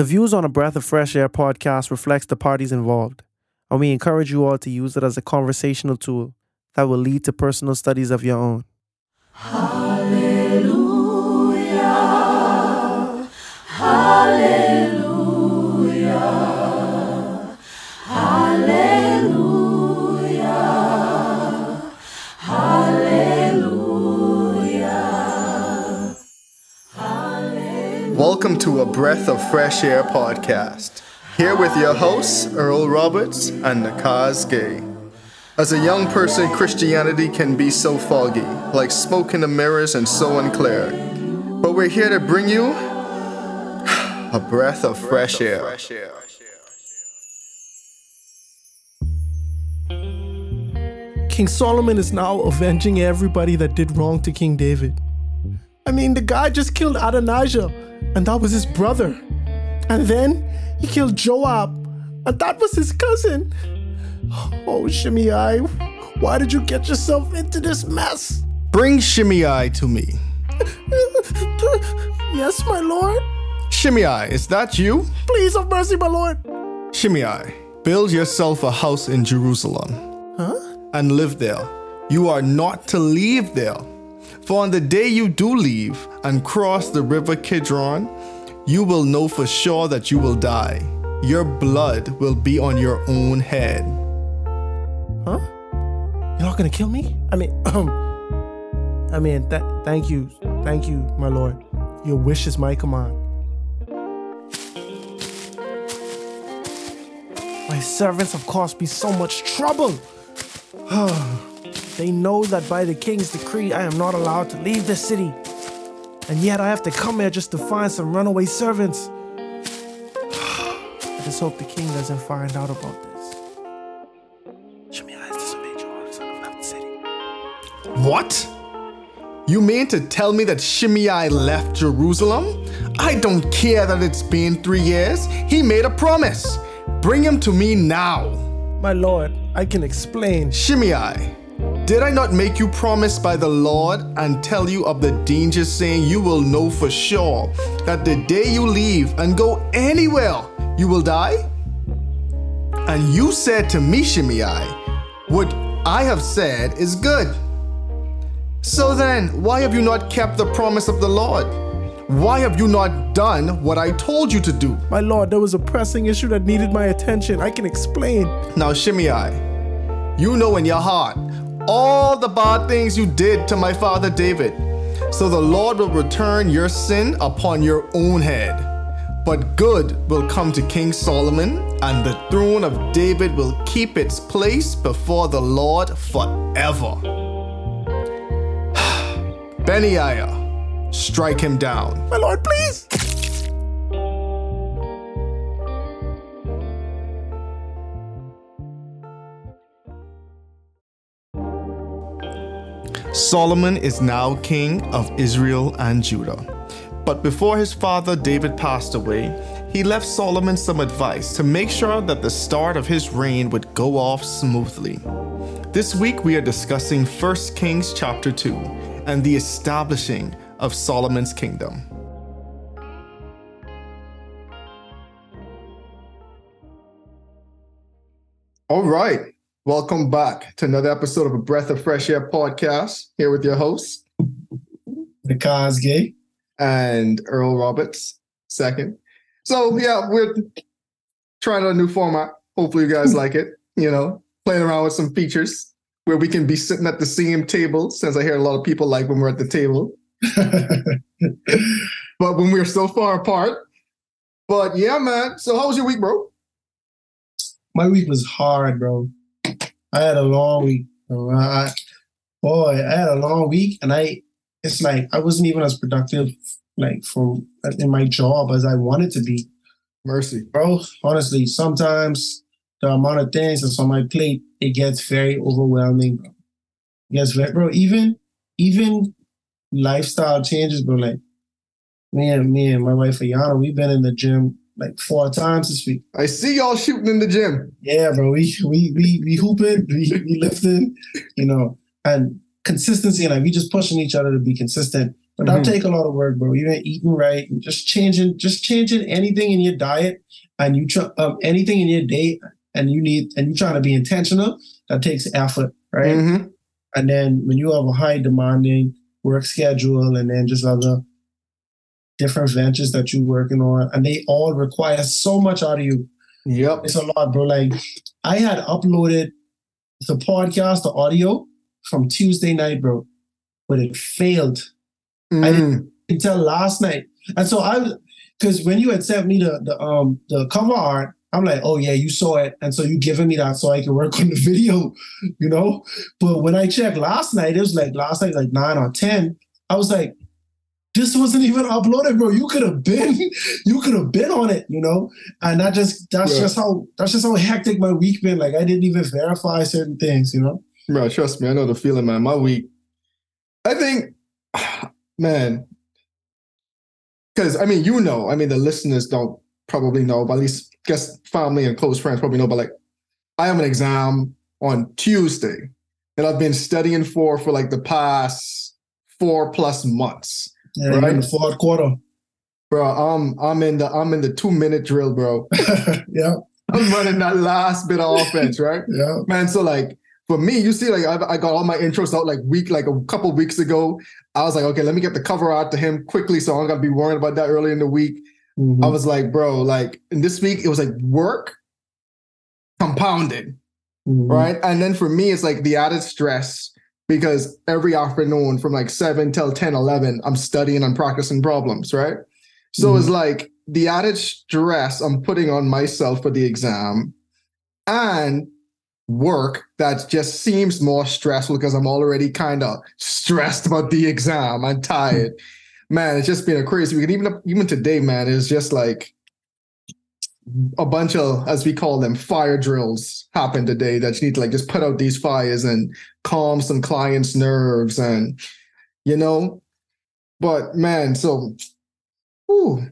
The views on a Breath of Fresh Air podcast reflects the parties involved, and we encourage you all to use it as a conversational tool that will lead to personal studies of your own. Hallelujah. Hallelujah. Welcome to a Breath of Fresh Air podcast. Here with your hosts, Earl Roberts and Nakaz Gay. As a young person, Christianity can be so foggy, like smoke in the mirrors and so unclear. But we're here to bring you a breath of fresh air. King Solomon is now avenging everybody that did wrong to King David. I mean, the guy just killed Adonijah, and that was his brother. And then he killed Joab, and that was his cousin. Oh, Shimei, why did you get yourself into this mess? Bring Shimei to me. yes, my lord. Shimei, is that you? Please have mercy, my lord. Shimei, build yourself a house in Jerusalem. Huh? And live there. You are not to leave there. For on the day you do leave and cross the river Kidron, you will know for sure that you will die. Your blood will be on your own head. Huh? You're not gonna kill me? I mean, I mean, th- thank you, thank you, my lord. Your wish is my command. My servants have caused me so much trouble. they know that by the king's decree, I am not allowed to leave the city. And yet I have to come here just to find some runaway servants. I just hope the king doesn't find out about this. Has disobeyed Joab, son of left the city. What? You mean to tell me that Shimei left Jerusalem? I don't care that it's been three years. He made a promise. Bring him to me now. My lord, I can explain. Shimei, did I not make you promise by the Lord and tell you of the danger, saying you will know for sure that the day you leave and go anywhere, you will die? And you said to me, Shimei, what I have said is good. So then, why have you not kept the promise of the Lord? Why have you not done what I told you to do? My lord, there was a pressing issue that needed my attention. I can explain. Now, Shimei, you know in your heart all the bad things you did to my father David. So the Lord will return your sin upon your own head. But good will come to King Solomon, and the throne of David will keep its place before the Lord forever. Benaiah, strike him down. My lord, please. Solomon is now king of Israel and Judah. But before his father David passed away, he left Solomon some advice to make sure that the start of his reign would go off smoothly. This week we are discussing 1 Kings chapter 2 and the establishing of Solomon's kingdom. All right. Welcome back to another episode of a Breath of Fresh Air podcast. Here with your hosts, Nakaz Gay. and Earl Roberts, second. So, yeah, we're trying a new format. Hopefully, you guys like it. You know, playing around with some features where we can be sitting at the same table, since I hear a lot of people like when we're at the table, but when we're so far apart. But yeah, man. So, how was your week, bro? My week was hard, bro. I had a long week. I, boy, I had a long week, and I it's like I wasn't even as productive like from in my job as I wanted to be, Mercy. bro. Honestly, sometimes the amount of things that's on my plate it gets very overwhelming. Bro. It gets very, bro. Even even lifestyle changes, bro. Like me and me and my wife Ayana, we've been in the gym like four times this week. I see y'all shooting in the gym. Yeah, bro. We we we we hooping, we, we lifting, you know, and consistency. And like we just pushing each other to be consistent. But Mhm. take a lot of work, bro. Even eating right, and just changing, just changing anything in your diet and you try um, anything in your day, and you need and you trying to be intentional. That takes effort, right? Mhm. And then when you have a high demanding work schedule, and then just other different ventures that you're working on, and they all require so much out of you. Yep. It's a lot, bro. Like I had uploaded the podcast, the audio from Tuesday night, bro, but it failed I didn't- Mm. until last night. And so I because when you had sent me the the um the cover art, I'm like, oh yeah, you saw it. And so you giving me that so I can work on the video, you know? But when I checked last night, it was like last night, like nine or ten. I was like, this wasn't even uploaded, bro. You could have been, you could have been on it, you know? And that just that's Yeah. just how that's just how hectic my week been. Like I didn't even verify certain things, you know? Bro, trust me, I know the feeling, man. My week, I think, man, because I mean, you know, I mean, the listeners don't probably know, but at least guess family and close friends probably know. But like, I have an exam on Tuesday that I've been studying for for like the past four plus months, Yeah, you're in the Right. fourth quarter. bro. I'm I'm in the I'm in the two minute drill, bro. yeah, I'm running that last bit of offense, right? yeah. man. So like for me, you see, like I, I got all my intros out like week, like a couple weeks ago. I was like, okay, let me get the cover out to him quickly, so I'm not gonna be worrying about that early in the week. Mhm. I was like, bro, like this week it was like work compounded, Mhm. right? And then for me, it's like the added stress because every afternoon from like 7 till 10, 11, I'm studying and practicing problems, right? So it's mm-hmm. like the added stress I'm putting on myself for the exam and work that just seems more stressful because I'm already kind of stressed about the exam. I'm tired. Man, it's just been a crazy week. And even even today, man, it's just like a bunch of, as we call them, fire drills happen today that you need to like just put out these fires and calm some clients' nerves and you know. But man, so whew,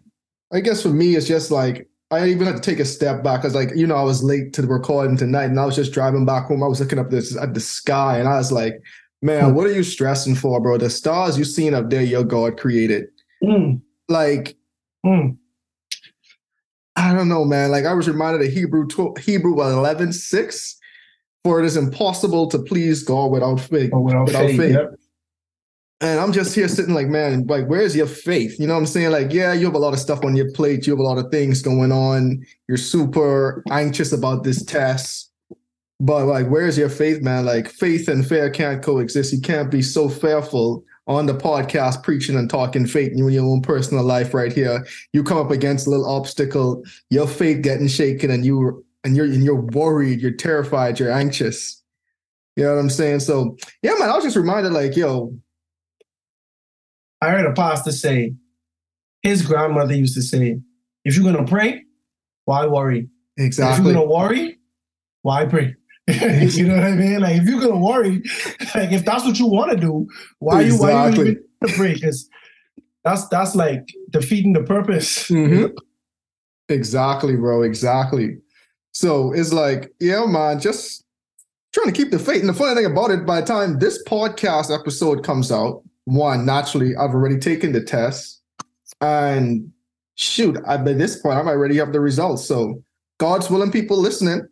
I guess for me, it's just like I even had to take a step back because, like, you know, I was late to the recording tonight, and I was just driving back home. I was looking up this at the sky, and I was like, "Man, Hmm. what are you stressing for, bro? The stars you seen up there, your God created. Mm, Like, mm. I don't know, man. Like, I was reminded of Hebrew tw- Hebrew eleven six, for it is impossible to please God without faith. Without, Without faith. faith. Yep. And I'm just here sitting like, man, like, where's your faith? You know what I'm saying? Like, yeah, you have a lot of stuff on your plate. You have a lot of things going on. You're super anxious about this test. But like, where's your faith, man? Like, faith and fear can't coexist. You can't be so fearful on the podcast preaching and talking faith in your own personal life right here. You come up against a little obstacle, your faith getting shaken, and you and you're and you're worried, you're terrified, you're anxious. You know what I'm saying? So yeah, man, I was just reminded, like, yo, I heard a pastor say, his grandmother used to say, if you're gonna pray, why worry? Exactly. If you're gonna worry, why pray? you know what I mean? Like if you're gonna worry, like if that's what you want to do, why you why you Exactly. even to pray? Because that's that's like defeating the purpose. Mhm. Exactly, bro. Exactly. So it's like, yeah, man, just trying to keep the faith. And the funny thing about it, by the time this podcast episode comes out, one, naturally, I've already taken the test. And shoot, I by this point, I might already have the results. So God's willing, people listening.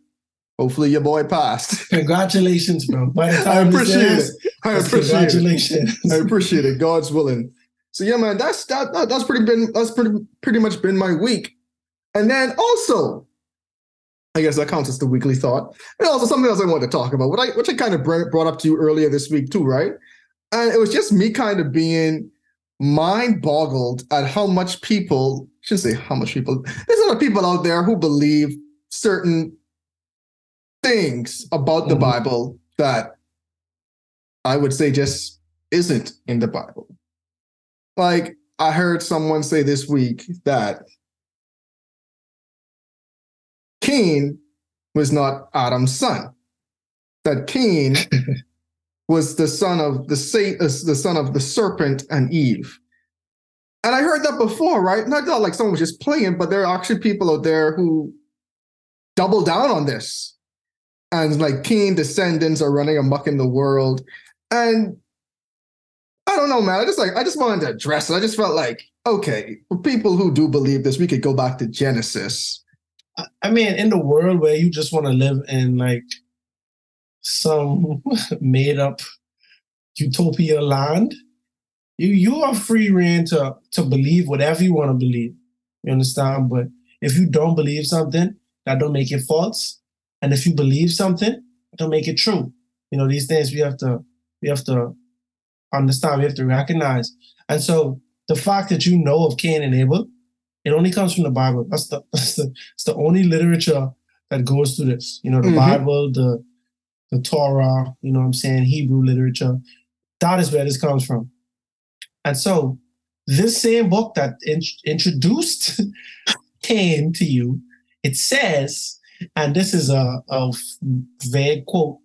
Hopefully your boy passed. Congratulations, bro. By the I time this appreciate airs, it. I appreciate it. congratulations. I appreciate it. God's willing. So yeah, man, that's that, that that's pretty been that's pretty pretty much been my week. And then also, I guess that counts as the weekly thought. And also something else I wanted to talk about, what I which I kind of brought up to you earlier this week too, right? And it was just me kind of being mind boggled at how much people I shouldn't say how much people. There's a lot of people out there who believe certain things about the Mhm. Bible that I would say just isn't in the Bible. Like I heard someone say this week that Cain was not Adam's son. That Cain was the son of the Satan, uh, the son of the serpent and Eve. And I heard that before, right? Not, like someone was just playing, but there are actually people out there who double down on this. And like Cain descendants are running amok in the world. And I don't know, man. I just like I just wanted to address it. I just felt like, okay, for people who do believe this, we could go back to Genesis. I- mean, in the world where you just want to live in like some made up utopia land, you you are free reign to to believe whatever you want to believe. You understand? But if you don't believe something, that don't make it false. And if you believe something, that don't make it true. You know, these things we have to we have to understand, we have to recognize. And so the fact that you know of Cain and Abel, it only comes from the Bible. That's the that's the it's the only literature that goes through this. You know, the Mhm. Bible, the the Torah, you know what I'm saying, Hebrew literature. That is where this comes from. And so this same book that in- introduced Cain to you, it says, and this is a, a vague quote,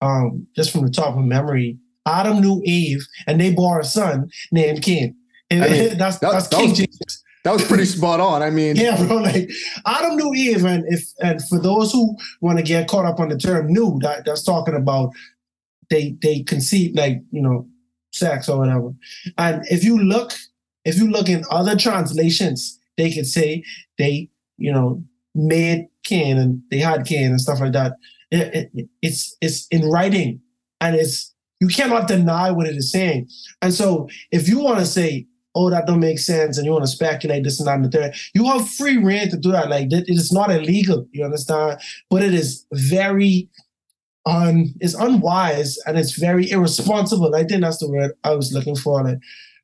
um, just from the top of memory. Adam knew Eve, and they bore a son named Cain. And I mean, that's that- that's that King was- James. That was pretty spot on. I mean, Yeah, bro. Like Adam knew Eve, and if and for those who want to get caught up on the term "knew," that that's talking about they they conceive like you know sex or whatever. And if you look, if you look in other translations, they could say they you know made Cain and they had Cain and stuff like that. It- it- it's it's in writing, and it's you cannot deny what it is saying. And so if you want to say oh, that don't make sense, and you want to speculate this and that and the third, you have free reign to do that. Like that, it is not illegal, you understand? But it is very un it's unwise and it's very irresponsible. I think that's the word I was looking for. Like,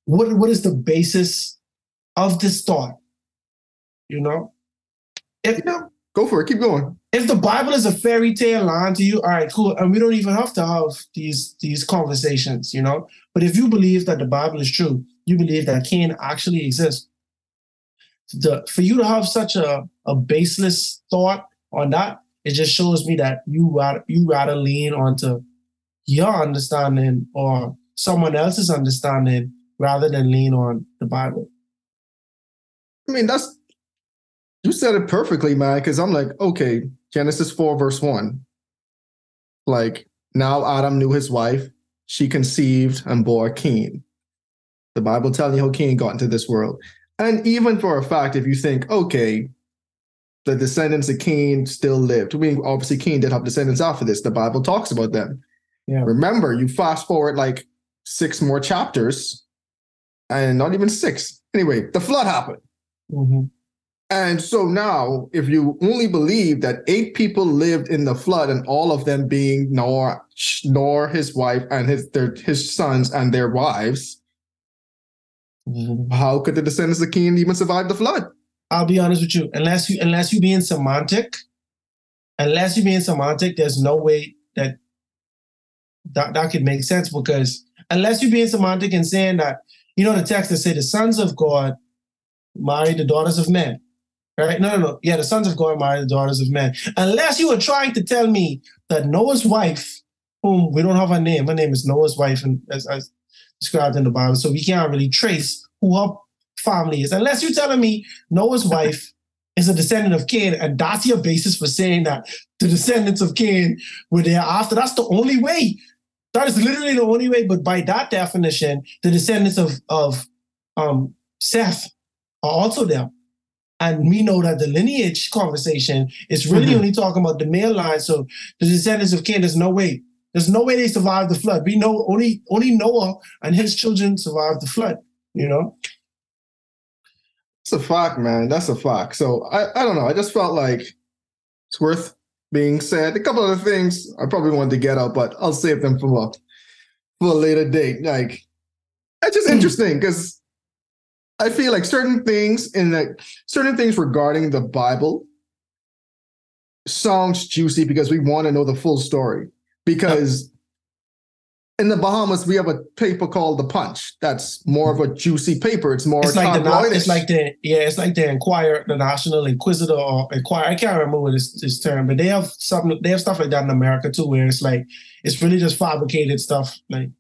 what what is the basis of this thought? You know? If no, go for it. Keep going. if the Bible is a fairy tale line to you, all right, cool. And we don't even have to have these these conversations, you know. But if you believe that the Bible is true, you believe that Cain actually exists. The for you to have such a, a baseless thought on that, it just shows me that you rather you rather lean onto your understanding or someone else's understanding rather than lean on the Bible. I mean, that's you said it perfectly, man. Because I'm like, okay, Genesis four verse one. Like now, Adam knew his wife. She conceived and bore Cain. The Bible telling you how Cain got into this world, and even for a fact, if you think, okay, the descendants of Cain still lived. I mean, obviously, Cain did have descendants after this. The Bible talks about them. Yeah. Remember, you fast forward like six more chapters, and not even six. Anyway, the flood happened. Mhm. And so now, if you only believe that eight people lived in the flood, and all of them being Noah, Noah, his wife, and his their his sons and their wives, how could the descendants of Cain even survive the flood? I'll be honest with you. Unless you unless you being semantic, unless you being semantic, there's no way that that, that could make sense because unless you being semantic and saying that, you know, the text that say the sons of God marry the daughters of men. Right? No, no, no. Yeah, the sons of God marry the daughters of men. Unless you were trying to tell me that Noah's wife, whom we don't have her name, her name is Noah's wife, and as, as described in the Bible, so we can't really trace who her family is. Unless you're telling me Noah's wife is a descendant of Cain, and that's your basis for saying that the descendants of Cain were there after. That's the only way. That is literally the only way. But by that definition, the descendants of of um, Seth are also there. And we know that the lineage conversation is really Mhm. only talking about the male line. So the descendants of Cain, there's no way. There's no way they survived the flood. We know only only Noah and his children survived the flood. You know. It's a fact, man. That's a fact. So I, I don't know. I just felt like it's worth being said. A couple other things I probably wanted to get out, but I'll save them for a, for a later date. Like it's just hmm. interesting because I feel like certain things in like certain things regarding the Bible sounds juicy because we want to know the full story. Because in the Bahamas, we have a paper called the Punch. That's more of a juicy paper. It's more it's like the it's like the yeah it's like the Inquirer, the National Inquisitor or Inquirer. I can't remember this, this term, but they have something. They have stuff like that in America too, where it's like it's really just fabricated stuff. Like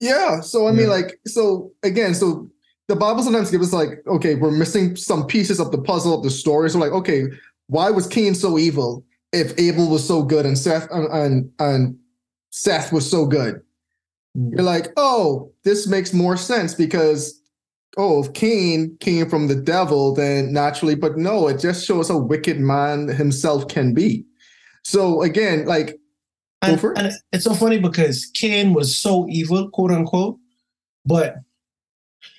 Yeah. So I mean, Yeah. like, so again, so the Bible sometimes gives us like, okay, we're missing some pieces of the puzzle of the story. So like, okay, why was Cain so evil if Abel was so good and Seth and and, and Seth was so good? Mm. you're like, oh, this makes more sense because, oh, if Cain came from the devil, then naturally, but no, it just shows how wicked man himself can be. So again, like, And, and it's so funny because Cain was so evil, quote unquote. But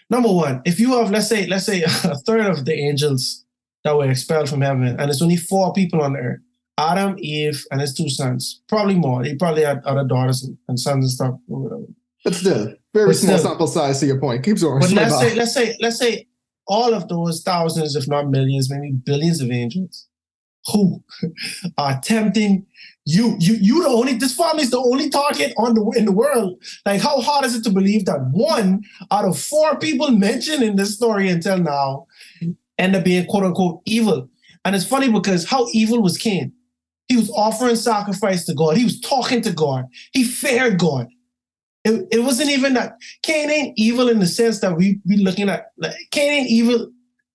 number one, if you have, let's say, let's say a third of the angels that were expelled from heaven, and it's only four people on earth. Adam, Eve, and his two sons. Probably more. He probably had other daughters and, sons and stuff. Or whatever. but still, very But small still. sample size to your point. Keep going. But let's say, let's say, let's say all of those thousands, if not millions, maybe billions of angels who are tempting you. You you the only this family is the only target on the in the world. Like, how hard is it to believe that one out of four people mentioned in this story until now end up being quote unquote evil? And it's funny because how evil was Cain? He was offering sacrifice to God. He was talking to God. He feared God. It, it wasn't even that Cain ain't evil in the sense that we we looking at like Cain ain't evil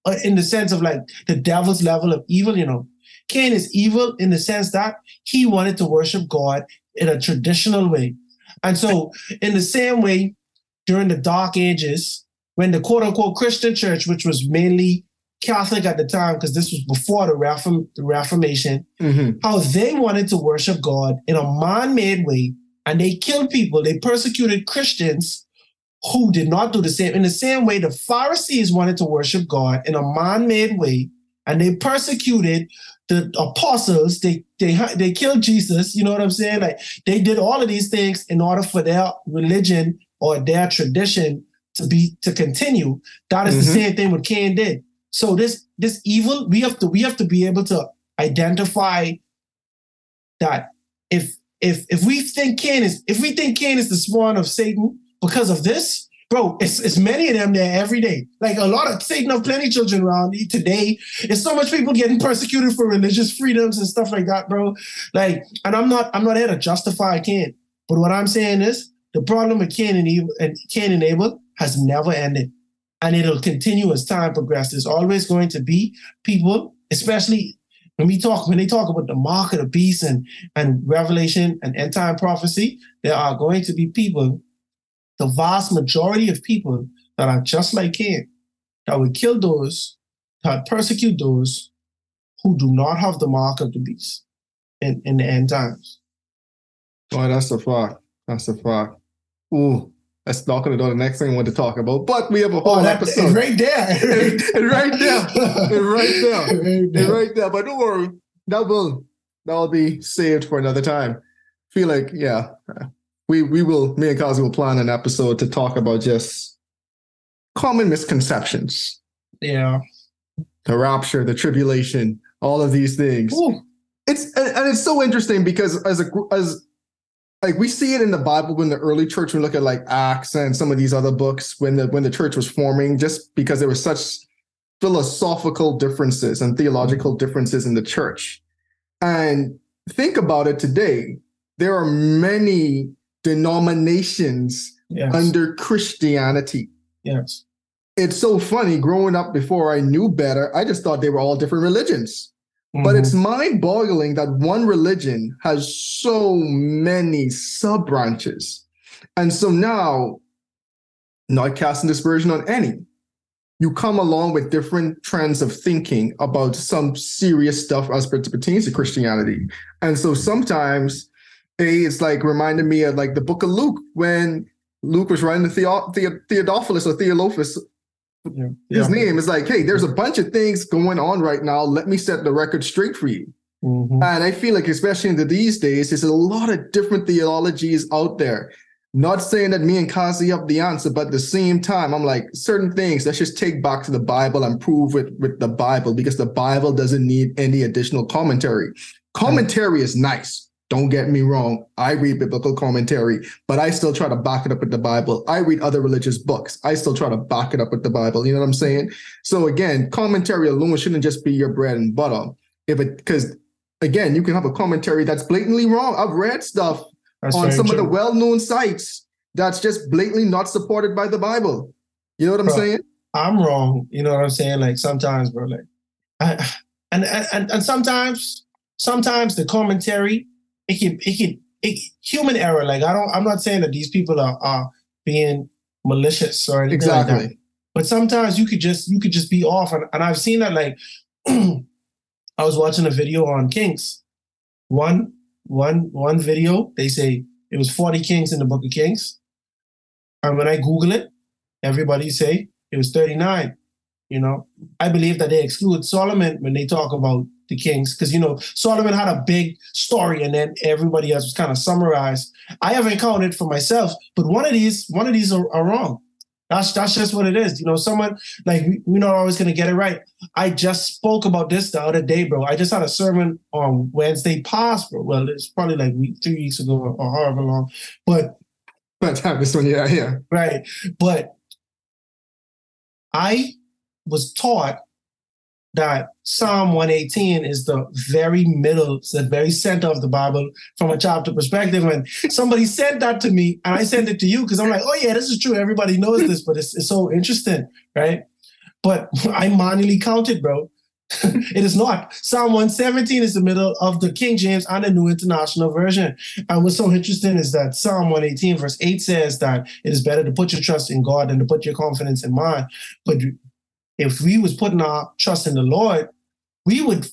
uh, in the sense of like the devil's level of evil, you know. Cain is evil in the sense that he wanted to worship God in a traditional way. And so, in the same way, during the dark ages, when the quote unquote Christian church, which was mainly Catholic at the time, because this was before the, Reform, the Reformation, Mhm. how they wanted to worship God in a man made way and they killed people. They persecuted Christians who did not do the same. In the same way, the Pharisees wanted to worship God in a man made way and they persecuted the apostles. They, they, they killed Jesus. You know what I'm saying? Like they did all of these things in order for their religion or their tradition to be to continue. That is the Mhm. same thing what Cain did. So this this evil, we have to we have to be able to identify that if if if we think Cain is if we think Cain is the spawn of Satan because of this, bro, it's it's many of them there every day. Like a lot of Satan have plenty children around today. It's so much people getting persecuted for religious freedoms and stuff like that, bro. Like, and I'm not I'm not here to justify Cain, but what I'm saying is the problem with Cain and Evil and Cain and Abel has never ended. And it'll continue as time progresses. There's always going to be people, especially when we talk, when they talk about the mark of the beast and, and revelation and end time prophecy, there are going to be people, the vast majority of people that are just like Cain, that would kill those, that persecute those who do not have the mark of the beast in, in the end times. Oh, that's a fact. That's a fact. Ooh, that's knocking it on the next thing I want to talk about. But we have a whole Oh, episode. right there. Right there. Right there. Right right there. But don't worry, that will that will be saved for another time. Feel like yeah, we we will. Me and Kazi will plan an episode to talk about just common misconceptions, Yeah. the rapture, the tribulation, all of these things. Ooh. It's and, and it's so interesting because as a as like we see it in the Bible when the early church we look at like Acts and some of these other books when the when the church was forming just because there were such philosophical differences and theological mm-hmm. differences in the church. And think about it today, there are many denominations Yes. under Christianity. yes. It's so funny growing up before I knew better, I just thought they were all different religions. But Mhm. it's mind boggling that one religion has so many sub branches. And so now, not casting dispersion on any, you come along with different trends of thinking about some serious stuff as it pertains to Christianity. And so sometimes a, it's like reminded me of like the book of Luke when Luke was writing the Theo- Theo- Theodophilus or Theolophus Yeah. his name is like, hey, there's a bunch of things going on right now. Let me set the record straight for you. Mhm. And I feel like, especially into these days, there's a lot of different theologies out there. Not saying that me and Kazi have the answer, but at the same time, I'm like, certain things, let's just take back to the Bible and prove it with the Bible because the Bible doesn't need any additional commentary. Commentary is nice. Don't get me wrong. I read biblical commentary, but I still try to back it up with the Bible. I read other religious books. I still try to back it up with the Bible. You know what I'm saying? So again, commentary alone shouldn't just be your bread and butter. If it because again, you can have a commentary that's blatantly wrong. I've read stuff That's on some of the well-known sites that's just blatantly not supported by the Bible. You know what I'm Bro. saying? I'm wrong. You know what I'm saying? Like sometimes, bro. Like, I, and and and sometimes, sometimes the commentary it can it can it, human error. Like I don't, I'm not saying that these people are, are being malicious or anything like that. But sometimes you could just you could just be off, and, and I've seen that. Like I was watching a video on Kings. One one one video, they say it was 40 kings in the book of Kings. And when I Google it, everybody say it was 39. You know, I believe that they exclude Solomon when they talk about the kings, because you know, Solomon had a big story and then everybody else was kind of summarized. I haven't counted for myself, but one of these, one of these are, are wrong. That's that's just what it is. You know, someone like we- we're not always gonna get it right. I just spoke about this the other day, bro. I just had a sermon on Wednesday past, bro. Well, it's probably like week, three weeks ago or, or however long. But the time this one, yeah, yeah. right, but I was taught that Psalm 118 is the very middle, the very center of the Bible from a chapter perspective. And somebody said that to me, and I sent it to you because I'm like, oh yeah, this is true. Everybody knows this, but it's, it's so interesting, right? But I manually counted, bro. it is not. Psalm 117 is the middle of the King James and the New International Version. And what's so interesting is that Psalm 118, verse 8 says that it is better to put your trust in God than to put your confidence in man. But if we was putting our trust in the Lord, we would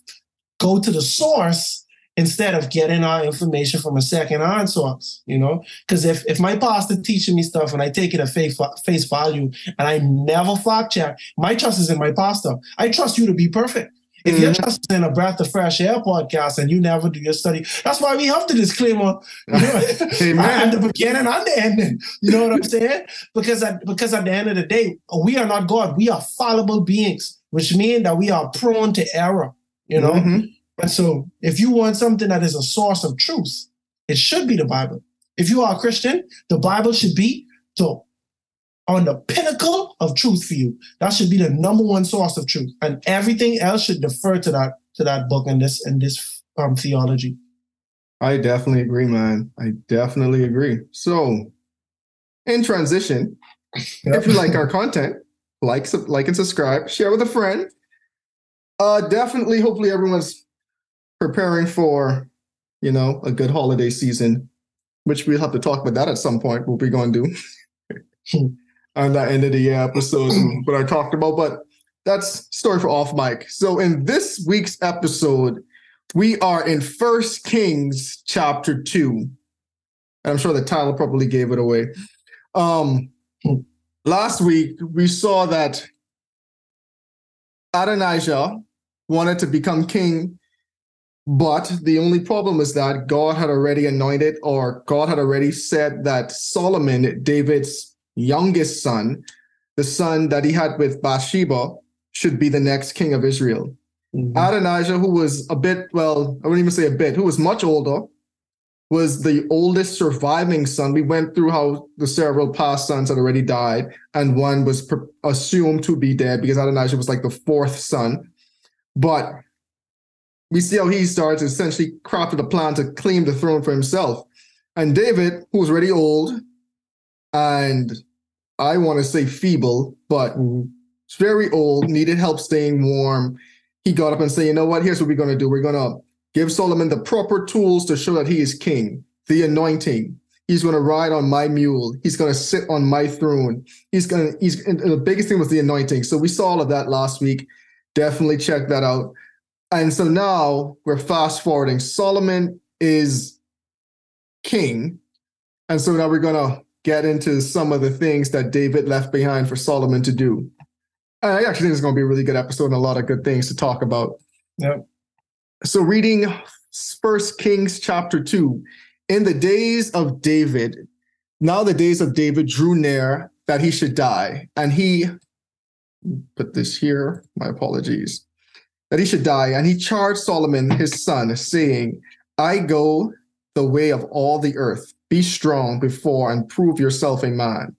go to the source instead of getting our information from a second-hand source, you know? Because if, if my pastor teaching me stuff and I take it at face, face value and I never fact check, my trust is in my pastor. I trust you to be perfect. If your Mhm. trust is in a breath of fresh air podcast and you never do your study, that's why we have the disclaimer you know, at the beginning and the ending. You know what I'm saying? Because at, because at the end of the day, we are not God. We are fallible beings, which means that we are prone to error. You know, Mhm. and so if you want something that is a source of truth, it should be the Bible. If you are a Christian, the Bible should be the on the pinnacle of truth for you. That should be the number one source of truth, and everything else should defer to that to that book and this and this um, theology. I definitely agree, man. I definitely agree. So, in transition, if you like our content, like, like and subscribe, share with a friend. Uh, definitely, hopefully, everyone's preparing for, you know, a good holiday season, which we'll have to talk about that at some point. What we're going to do on that end of the episode, what I talked about. But that's story for off mic. So, in this week's episode, we are in First Kings chapter two. And I'm sure the title probably gave it away. Um, last week we saw that Adonijah wanted to become king, but the only problem is that God had already anointed, or God had already said that Solomon, David's youngest son, the son that he had with Bathsheba, should be the next king of Israel. Mhm. Adonijah, who was a bit, well, I wouldn't even say a bit, who was much older, was the oldest surviving son. We went through how the several past sons had already died, and one was assumed to be dead because Adonijah was like the fourth son. But we see how he starts essentially crafted a plan to claim the throne for himself. And David, who was already old, and I want to say feeble, but Mhm. very old, needed help staying warm. He got up and said, You know what? Here's what we're going to do. We're going to give Solomon the proper tools to show that he is king, the anointing. He's going to ride on my mule. He's going to sit on my throne. He's going to, he's, and the biggest thing was the anointing. So we saw all of that last week. Definitely check that out. And so now we're fast forwarding. Solomon is king. And so now we're going to get into some of the things that David left behind for Solomon to do. I actually think it's going to be a really good episode and a lot of good things to talk about. Yep. So, reading First Kings chapter 2. In the days of David, now the days of David drew near that he should die. And he, put this here, my apologies, that he should die. And he charged Solomon, his son, saying, I go the way of all the earth. Be strong before and prove yourself a man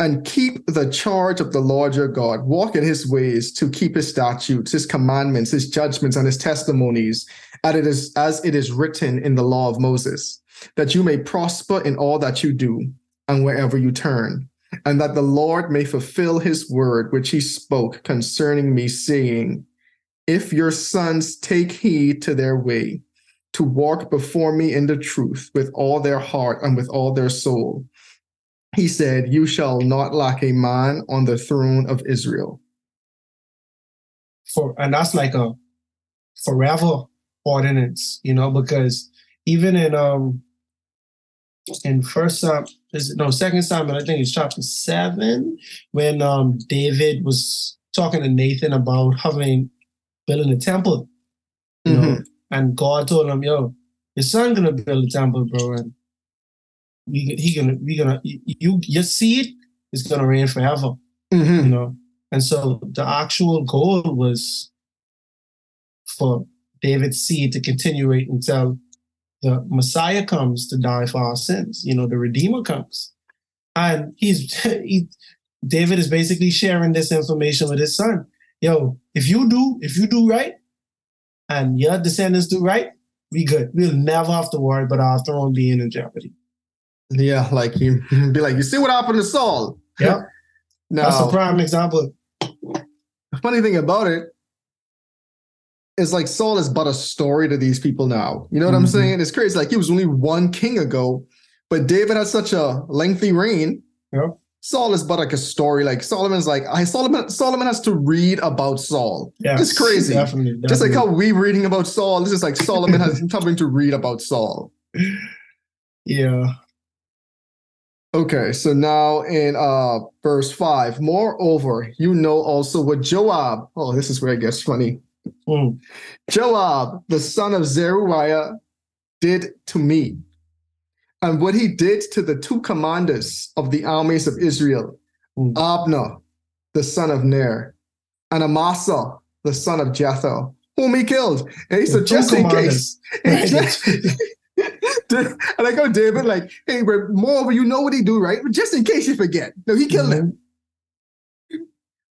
and keep the charge of the Lord your God. Walk in his ways to keep his statutes, his commandments, his judgments, and his testimonies, as it is, as it is written in the law of Moses, that you may prosper in all that you do and wherever you turn, and that the Lord may fulfill his word which he spoke concerning me, saying, If your sons take heed to their way, to walk before me in the truth with all their heart and with all their soul. He said, You shall not lack a man on the throne of Israel. For and that's like a forever ordinance, you know, because even in um in first Sam is no second Samuel, I think it's chapter seven, when um David was talking to Nathan about having building a temple. You know, and God told him, yo, your son gonna build a temple, bro, and we he gonna we gonna you your seed is gonna reign forever, Mhm. you know. And so the actual goal was for David's seed to continue until the Messiah comes to die for our sins. You know, the Redeemer comes, and he's he, David is basically sharing this information with his son. Yo, if you do, if you do right, and your descendants do right, we good. We'll never have to worry about our throne being in jeopardy. Yeah, like you be like, you see what happened to Saul? Yep. That's a prime example. the funny thing about it is like Saul is but a story to these people now. You know what I'm Mhm. saying? It's crazy. Like he was only one king ago, but David had such a lengthy reign. Yep. Saul is but like a story. Like Solomon's like I Solomon Solomon has to read about Saul. Yeah, It's crazy. Definitely, Just like how definitely. we reading about Saul, this is like Solomon has something to read about Saul. yeah. Okay, so now in uh verse five, moreover, you know also what Joab. Oh, this is where it gets funny. Mm. Joab, the son of Zeruiah, did to me, and what he did to the two commanders of the armies of Israel, Mm. Abner, the son of Ner, and Amasa, the son of Jethro, whom he killed. And he said, just in case. I like how David, like, hey, but moreover, you know what he do, right? But just in case you forget. No, he killed him.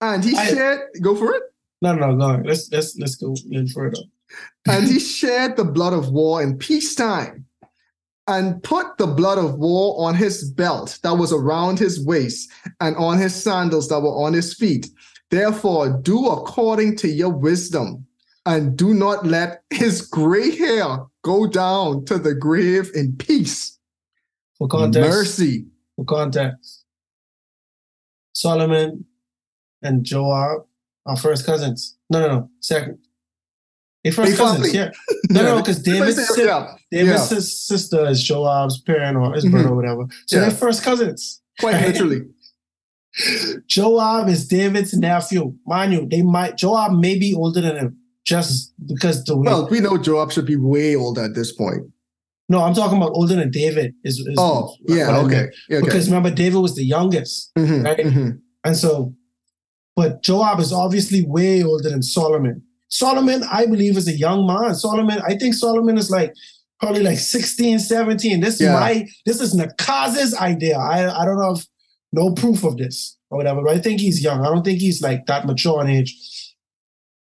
And he I- shared, go for it. No, no, no, go. Let's let's let's go in further. and he shed the blood of war in peacetime and put the blood of war on his belt that was around his waist and on his sandals that were on his feet. Therefore, do according to your wisdom and do not let his gray hair go down to the grave in peace. For context, Mercy. for context, Solomon and Joab are first cousins. No, no, no, second. They first They cousins, yeah. No, no, because David's, si- yeah, David's yeah, sister is Joab's parent or his brother or whatever. So Yeah. they're first cousins. quite literally. Joab is David's nephew. Mind you, they might Joab may be older than him just because the way. Well, we know Joab should be way older at this point. no, I'm talking about older than David. Is, is Oh, yeah, okay. Yeah, okay. Because remember, David was the youngest, Mhm, right? mhm. and so, but Joab is obviously way older than Solomon. Solomon, I believe, is a young man. Solomon, I think Solomon is like probably like 16, 17. This is my this is Nakaz's idea. I, I don't have no proof of this or whatever, but I think he's young. I don't think he's like that mature in age.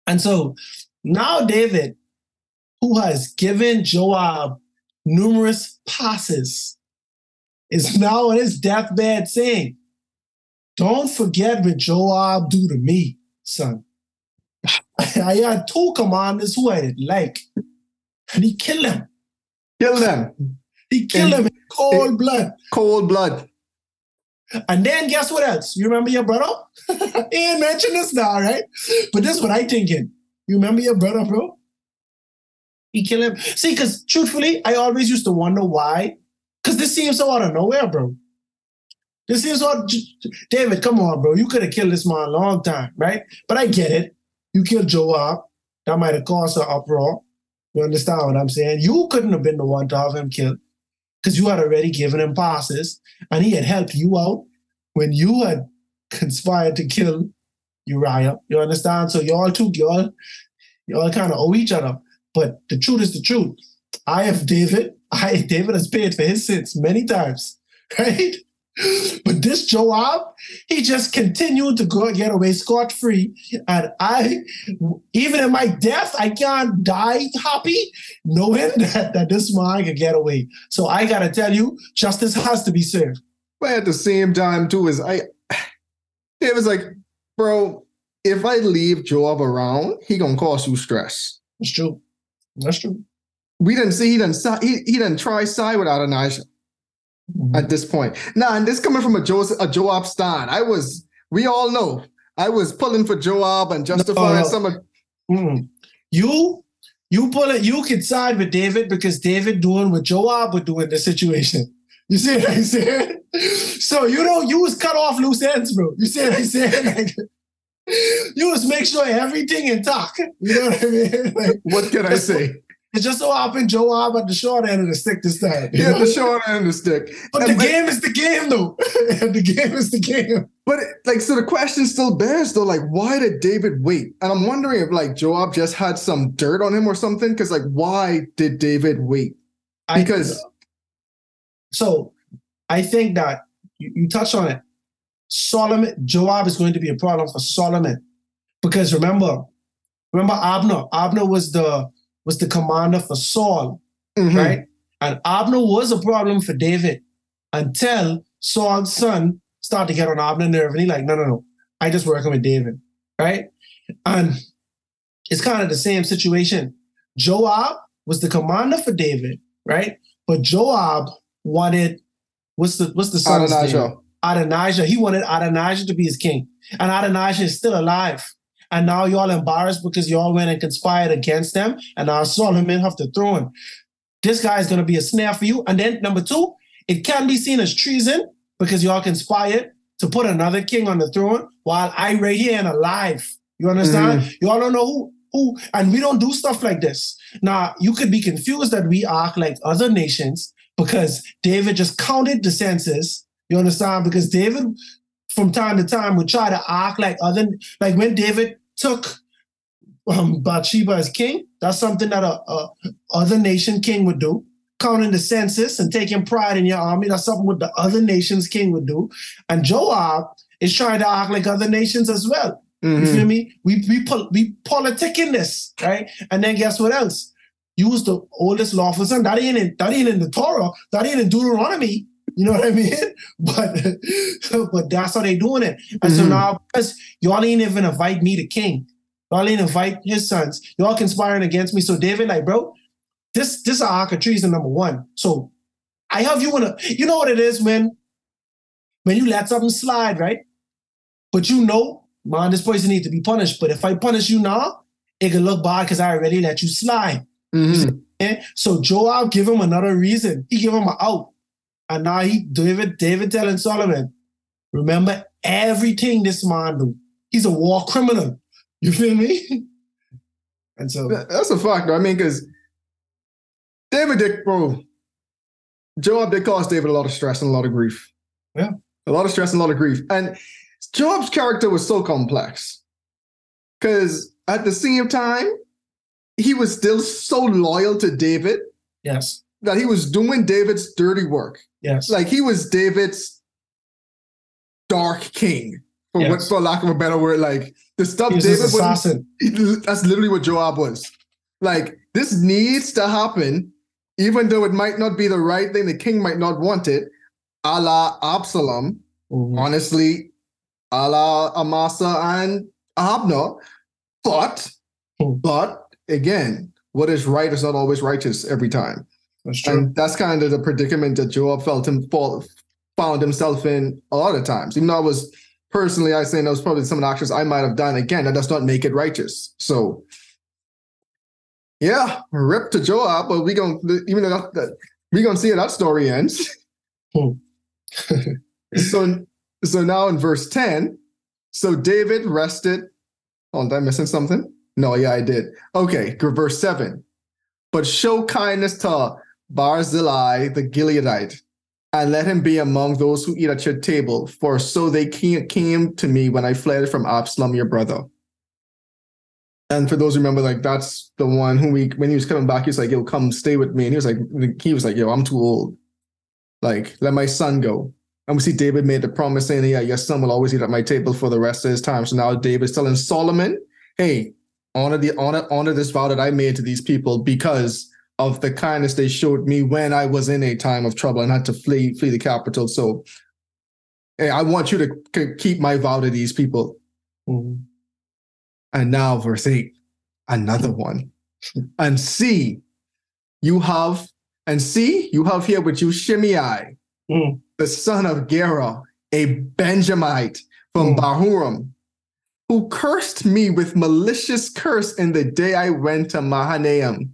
And so now David, who has given Joab numerous passes, is now on his deathbed saying, Don't forget what Joab do to me, son. I had two commanders who I didn't like, and he killed them. Killed them. He killed them in cold blood. Cold blood. And then guess what else? You remember your brother? he ain't mentioned this now, right? But this is what I thinking. You remember your brother, bro? He killed him. See, because truthfully, I always used to wonder why. Because this seems so out of nowhere, bro. This seems so David, come on, bro. You could have killed this man a long time, right? But I get it. You killed Joab. That might have caused an uproar. You understand what I'm saying? You couldn't have been the one to have him killed because you had already given him passes and he had helped you out when you had conspired to kill Uriah. You understand? So y'all two, y'all, y'all kind of owe each other. But the truth is the truth. I have David. I David has paid for his sins many times, right? But this Joab, he just continued to go get away scot free, and I, even in my death, I can't die happy knowing that, that this man could get away. So I gotta tell you, justice has to be served. But at the same time, too, is I it was like, bro, if I leave Joab around, he gonna cause you stress. That's true. That's true. we didn't see he didn't he, he didn't try side with Adonijah Mhm. at this point. Now, and this coming from a Joseph a Joab stand. I was we all know I was pulling for Joab and justifying no. some of Mm. You you pull it, you can side with David because David doing what Joab would do in the situation. You see what I'm saying? So you don't you was cut off loose ends, bro. You see what I'm saying? Like, you was make sure everything intact. You know what I mean? Like, what can I say? It just so happened Joab at the short end of the stick this time. He you had know? the short end of the stick. But And- the game is the game, though. the game is the game. But it- like, so the question still bears though, like, why did David wait? And I'm wondering if like Joab just had some dirt on him or something. Because like, why did David wait? I- Because so I think that you, you touched on it. Solomon, Joab is going to be a problem for Solomon because remember, remember Abner. Abner was the was the commander for Saul, Mhm. right? And Abner was a problem for David until Saul's son started to get on Abner's nerve, and he like, no, no, no, I just working with David, right? And it's kind of the same situation. Joab was the commander for David, right? But Joab wanted what's the what's the son's name? Adonijah. Adonijah. He wanted Adonijah to be his king. And Adonijah is still alive. And now y'all embarrassed because y'all went and conspired against them. And now Solomon have to throw him. This guy is going to be a snare for you. And then number two, it can be seen as treason because y'all conspired to put another king on the throne while I right here and alive. You understand? Mm-hmm. Y'all don't know who, who, and we don't do stuff like this. Now, you could be confused that we act like other nations because David just counted the census. You understand? Because David, from time to time, would try to act like other, like when David took um, Bathsheba as king, that's something that a, a other nation king would do. Counting the census and taking pride in your army, that's something what the other nation's king would do. And Joab is trying to act like other nations as well. You Mhm. feel me? We we pol- we politic in this, right? And then guess what else? Use the oldest lawful son. That ain't in that ain't in the Torah. That ain't in Deuteronomy. You know what I mean? But but that's how they doing it. And so Mhm. now because y'all ain't even invite me to king. Y'all ain't invite his sons. Y'all conspiring against me. So David, like, bro, this this is a act of treason number one. So I have you in a you know what it is when when you let something slide, right? But you know, man, this person needs to be punished. But if I punish you now, it can look bad because I already let you slide. Mhm. Eh? So Joab give him another reason. He give him an out. And now he David, David telling Solomon, remember everything this man do. He's a war criminal. You feel me? And so That's a fact, though. I mean, because David did, bro, Joab did cause David a lot of stress and a lot of grief. Yeah. A lot of stress and a lot of grief. And Joab's character was so complex. Because at the same time, he was still so loyal to David yes, that he was doing David's dirty work. Yes. Like he was David's dark king, for, what, for lack of a better word. Like the stuff was David wouldn't that's literally what Joab was. Like, this needs to happen, even though it might not be the right thing. The king might not want it. A la Absalom, Mhm. honestly, a la Amasa and Abner. But, Hmm. but again, what is right is not always righteous every time. That's true. And that's kind of the predicament that Joab felt him fall, found himself in a lot of times. Even though I was personally, I saying that was probably some of the actions I might have done. Again, that does not make it righteous. So, yeah, rip to Joab, but we gonna even though that, that we gonna see how that story ends. So, so now in verse ten, so David rested. Oh, did I missing something? No, yeah, I did. Okay, go- verse seven. But show kindness to Barzillai the Gileadite, and let him be among those who eat at your table, for so they came, to me when I fled from Absalom your brother. And for those who remember, like that's the one who we when he was coming back, he was like, "Yo, come stay with me." And he was like, he was like, "Yo, I'm too old. Like, let my son go." And we see David made the promise saying, "Yeah, your son will always eat at my table for the rest of his time." So now David's telling Solomon, "Hey, honor the honor honor this vow that I made to these people because of the kindness they showed me when I was in a time of trouble and had to flee flee the capital. So, hey, I want you to keep my vow to these people." Mhm. And now, verse 8, another one. And see, you have, and see, you have here with you Shimei, Mm. the son of Gera, a Benjamite from Mm. Bahurim, who cursed me with malicious curse in the day I went to Mahanaim.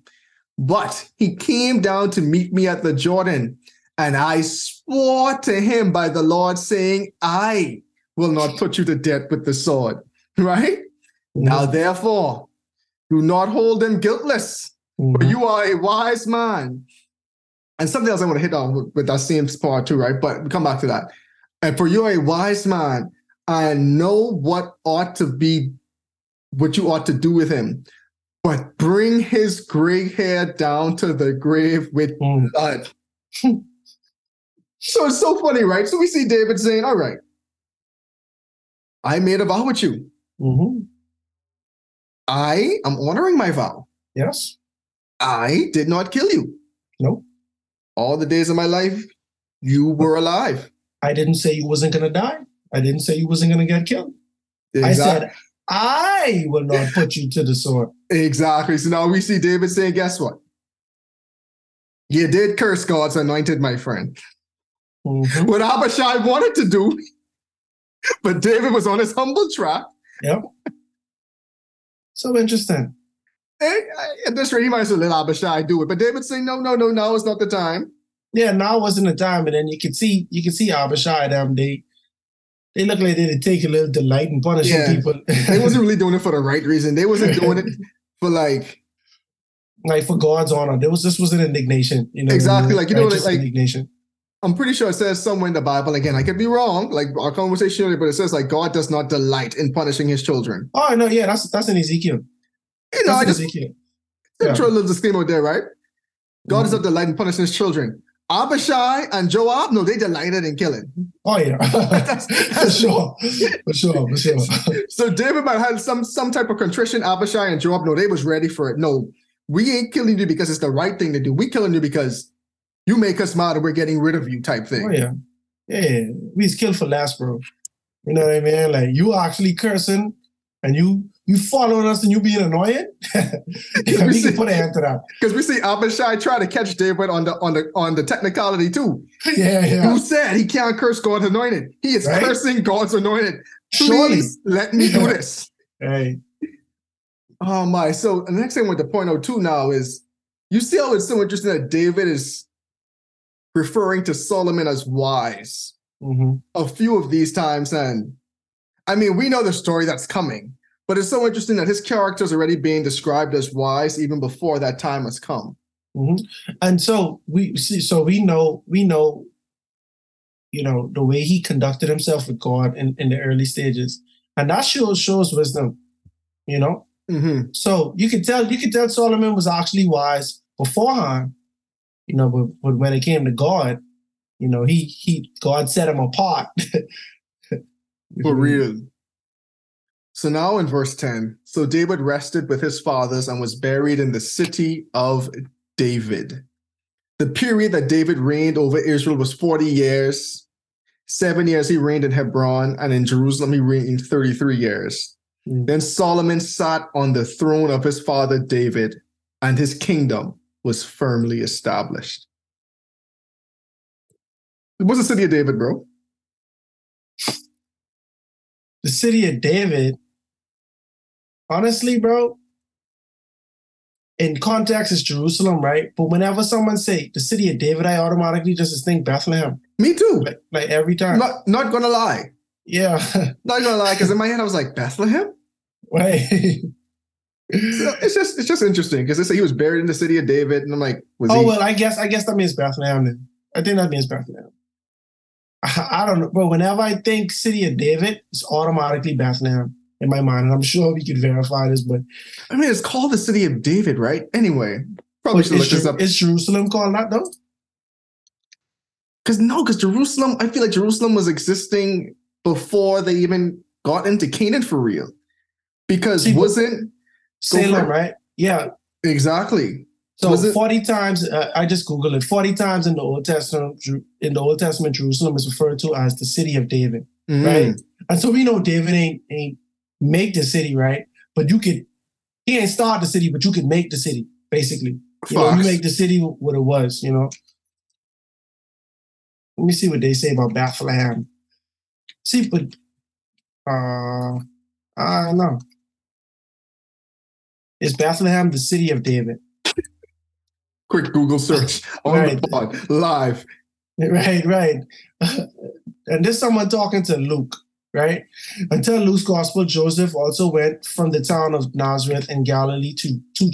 But he came down to meet me at the Jordan, and I swore to him by the Lord, saying, I will not put you to death with the sword. Right? Now, therefore, do not hold them guiltless, for Mhm. you are a wise man. And something else I want to hit on with, with that same part too, right? But we come back to that. And for you are a wise man, and know what ought to be, what you ought to do with him. But bring his gray hair down to the grave with Mm. blood. so it's so funny, right? So we see David saying, All right, I made a vow with you. Mhm. I am honoring my vow. Yes. I did not kill you. No. All the days of my life, you were alive. I didn't say you wasn't gonna die. I didn't say you wasn't gonna get killed. I said I will not put you to the sword. exactly. So now we see David saying, guess what? You did curse God's anointed, my friend. Mhm. What Abishai wanted to do, but David was on his humble track. Yep. So interesting. And at this rate, he might as well let Abishai do it. But David's saying, no, no, no, now is not the time. Yeah, now wasn't the time, and then you can see you can see Abishai them. They they look like they take a little delight in punishing Yeah. people. They wasn't really doing it for the right reason. They wasn't doing it for like like for God's honor. There was this was an indignation, you know. Exactly, like, you know, righteous like- indignation. I'm pretty sure it says somewhere in the Bible, again, I could be wrong, like our conversation earlier, but it says like God does not delight in punishing his children. Oh no, yeah, that's that's in Ezekiel. You know, That's I just Ezekiel. yeah. throw a little disclaimer there, right? God does Mhm. not delight in punishing his children. Abishai and Joab, no, they delighted in killing. Oh yeah, for sure, for sure, for sure. So David might have some some type of contrition. Abishai and Joab, no, they was ready for it. No, we ain't killing you because it's the right thing to do. We killing you because you make us mad and we're getting rid of you, type thing. Oh yeah, yeah. We is killed for last, bro. You know what I mean? Like you actually cursing, and you you following us, and you being annoying. yeah, we can put an end to that. Because we see Abishai try to catch David on the on the on the technicality too. Yeah, yeah. Who said he can't curse God's anointed? He is Right? cursing God's anointed. Surely. Please let me do this. Hey. Oh my! So the next thing with the point oh two now is you see how it's so interesting that David is referring to Solomon as wise hmm a few of these times, and I mean we know the story that's coming, but it's so interesting that his character is already being described as wise even before that time has come. hmm And so we see, so we know, we know, you know, the way he conducted himself with God in, in the early stages. And that shows shows wisdom, you know. Mhm. So you could tell, you could tell Solomon was actually wise beforehand, you know, but, but when it came to God, you know, he he God set him apart. For real. So now in verse 10, so David rested with his fathers and was buried in the city of David. The period that David reigned over Israel was 40 years. Seven years he reigned in Hebron, and in Jerusalem he reigned 33 years. Mm. Then Solomon sat on the throne of his father David, and his kingdom was firmly established. It was the city of David, bro. the city of David, honestly, bro, in context, it's Jerusalem, right? But whenever someone say the city of David, I automatically just think Bethlehem, Me too. like, like every time. Not, not gonna lie. yeah, Not gonna lie, because in my head I was like Bethlehem. right. So it's just it's just interesting because they say he was buried in the city of David, and I'm like, was oh he? well, I guess I guess that means Bethlehem. Then I think that means Bethlehem. I, I don't know, but whenever I think city of David, it's automatically Bethlehem in my mind, and I'm sure we could verify this. But I mean, it's called the city of David, right? Anyway, probably should look is, this up is Jerusalem called that though? because no, because Jerusalem, I feel like Jerusalem was existing before they even got into Canaan for real. Because See, wasn't for Salem, it. right? Yeah, exactly So Was it- forty times, uh, I just googled it. Forty times in the Old Testament, in the Old Testament, Jerusalem is referred to as the city of David, Mhm. right? And so we know David ain't ain't make the city, right? But you could, he ain't start the city, but you could make the city, basically. You know, you make the city what it was, you know. Let me see what they say about Bethlehem. See, but uh I don't know. Is Bethlehem the city of David? Quick Google search on Right. the pod live. Right, right. and this someone talking to Luke, right? Until Luke's gospel, Joseph also went from the town of Nazareth in Galilee to, to,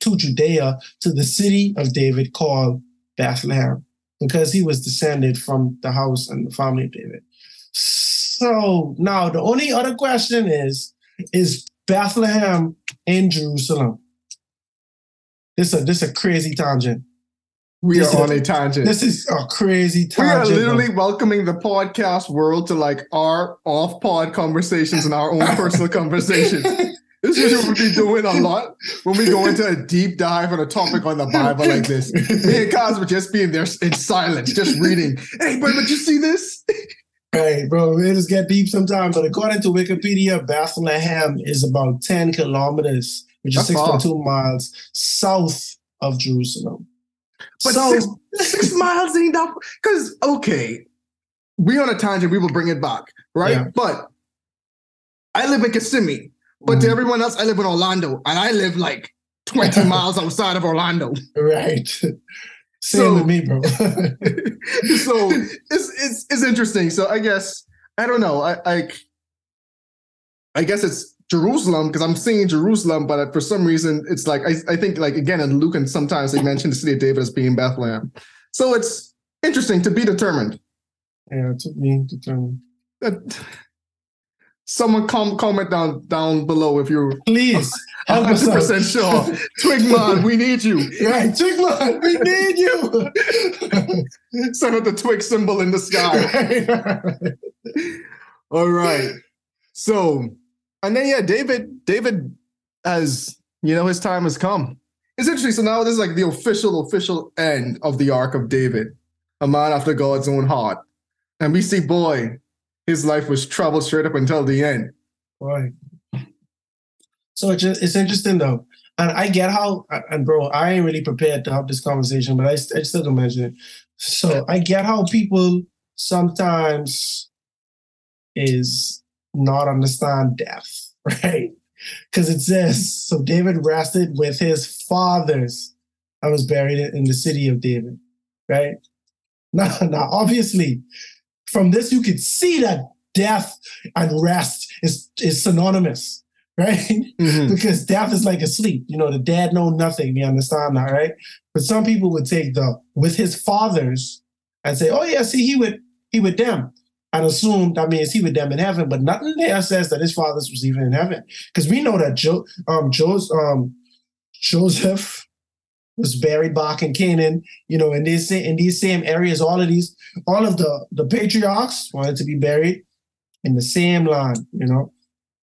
to Judea to the city of David called Bethlehem because he was descended from the house and the family of David. So now the only other question is is Bethlehem in Jerusalem? This a this is a crazy tangent. We This are on a tangent. This is a crazy tangent. we are tangent. bro. literally welcoming the podcast world to like our off pod conversations and our own personal conversations. This is what we be doing a lot when we go into a deep dive on a topic on the Bible like this. Me and Kaz would just being there in silence, just reading. Hey, but but you see this? Right, bro. It just get deep sometimes. But according to Wikipedia, Bethlehem is about 10 kilometers, which is 6.2 miles south of Jerusalem. But so, six, six miles ain't that because okay, we on a tangent, we will bring it back, right? Yeah. But I live in Kissimmee, but to Mhm. everyone else, I live in Orlando, and I live like 20 miles outside of Orlando. right. Same So- with me, bro. so it's it's it's interesting. So I guess I don't know. I I, I guess it's Jerusalem because I'm seeing Jerusalem, but for some reason it's like I, I think like again in Luke and sometimes they mention the city of David as being Bethlehem. So it's interesting to be determined. yeah, uh, it took me to turn. That- Someone com- comment down down below if you're Please, help us 100 out. percent sure. Twigman, we need you. Right, Chickman, we need you. Send out the twig symbol in the sky. All right. So, and then yeah, David, David has, you know, his time has come. It's interesting. So now this is like the official, official end of the arc of David, a man after God's own heart. And we see, boy, his life was troubled straight up until the end. Right. So it's just, it's interesting though, and I get how and bro, I ain't really prepared to have this conversation, but I, I still can mention it. So I get how people sometimes is not understand death, right? Because it says so. David rested with his fathers and was buried in the city of David, right? Now, now obviously, from this you could see that death and rest is is synonymous, right? Mm-hmm. because death is like a sleep. You know, the dead know nothing. You understand that, right? But some people would take the with his fathers and say, "Oh yeah, see, he would he with them," and assume that means he with them in heaven. But nothing there says that his fathers was even in heaven, because we know that jo- um, Jos- um, Joseph was buried back in Canaan. You know, in these in these same areas, all of these, all of the the patriarchs wanted to be buried in the same land. You know,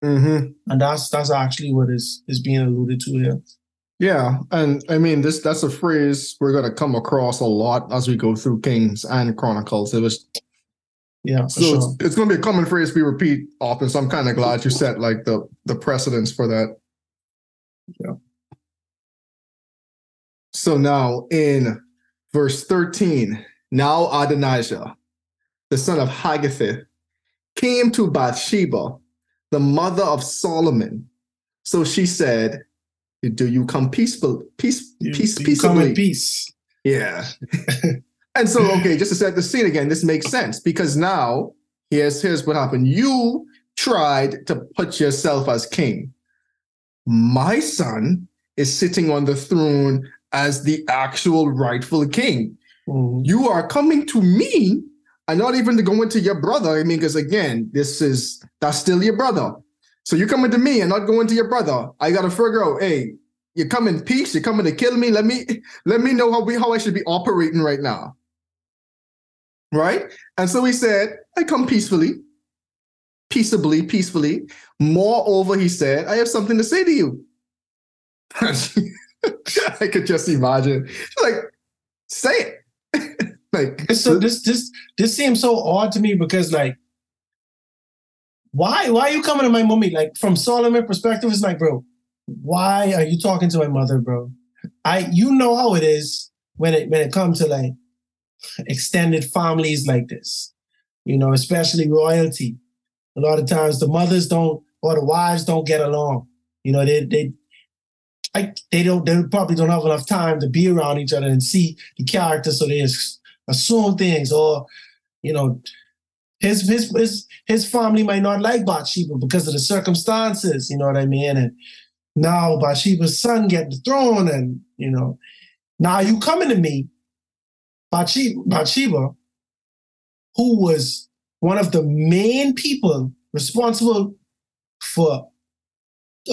Mm-hmm. and that's that's actually what is is being alluded to here. Yeah, and I mean this that's a phrase we're gonna come across a lot as we go through Kings and Chronicles. It was Yeah, so sure. it's, it's gonna be a common phrase we repeat often. So I'm kind of glad you set like the the precedence for that. Yeah. So now in verse 13, now Adonijah, the son of Haggith, came to Bathsheba, the mother of Solomon. So she said, Do you come peaceful, peace, You- peace, you come in peace. Yeah. and so, okay, just to set the scene again, this makes sense because now here's here's what happened. You tried to put yourself as king. My son is sitting on the throne as the actual rightful king. Mhm. You are coming to me and not even to go into your brother. I mean, because again, this is that's still your brother. So you're coming to me and not going to your brother. I gotta figure out, hey, you come in peace, you're coming to kill me. Let me let me know how we how I should be operating right now. Right? And so he said, I come peacefully, peaceably, peacefully. Moreover, he said, I have something to say to you. I could just imagine. Like, say it. like So this this this seems so odd to me because like, why why are you coming to my mommy? Like from Solomon perspective, it's like, bro, why are you talking to my mother, bro? I you know how it is when it when it comes to like extended families like this. You know, especially royalty. A lot of times the mothers don't or the wives don't get along. You know, they they they don't they probably don't have enough time to be around each other and see the character, so they assume things or you know his his his his family might not like Bathsheba because of the circumstances, you know what I mean? And now Bathsheba's son get the throne, and you know, now you coming to me, Bathsheba, Bathsheba, who was one of the main people responsible for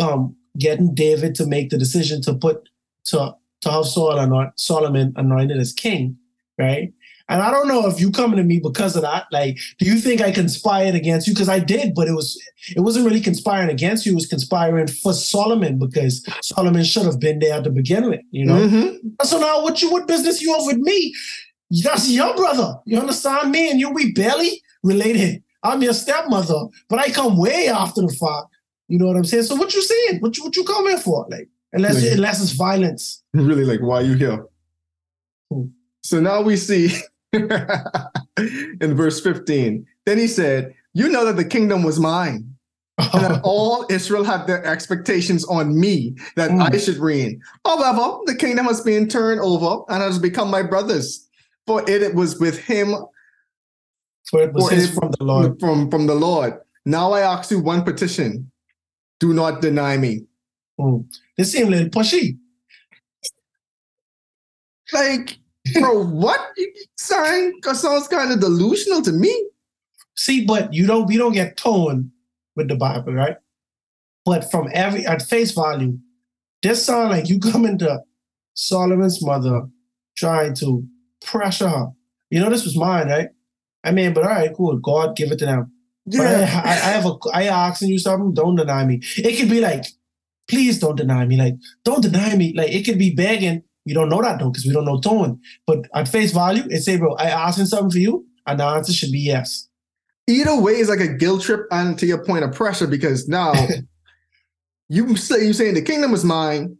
um, getting David to make the decision to put to to have Saul anoint, Solomon anointed as king, right? And I don't know if you coming to me because of that. Like, do you think I conspired against you? Because I did, but it was it wasn't really conspiring against you. It was conspiring for Solomon because Solomon should have been there to begin with. You know. Mhm. So now, what you what business you have with me? That's your brother. You understand me? And you we barely related. I'm your stepmother, but I come way after the fact. You know what I'm saying? So what you saying? What you what you come here for? Like unless Like- unless it's violence. Really, like, why are you here? Hmm. So now we see in verse 15. Then he said, You know that the kingdom was mine, and that all Israel had their expectations on me that Mm. I should reign. However, the kingdom has been turned over and has become my brother's. For it, was with him For it was For it- from the Lord. from, from the Lord. Now I ask you one petition. Do not deny me. Mm. Seem a little pushy. Like, bro, what? You sound sounds kind of delusional to me. See, but you don't we don't get torn with the Bible, right? But from every at face value, this sound like you coming to Solomon's mother trying to pressure. You know, this was mine, right? I mean, but all right, cool. God give it to them. But I, I, I have a I asking you something, don't deny me. It could be like, please don't deny me. Like, don't deny me. Like it could be begging. We don't know that though, because we don't know tone. But at face value, it say, bro, I asking something for you, and the answer should be yes. Either way is like a guilt trip and to your point of pressure because now you say you saying the kingdom is mine.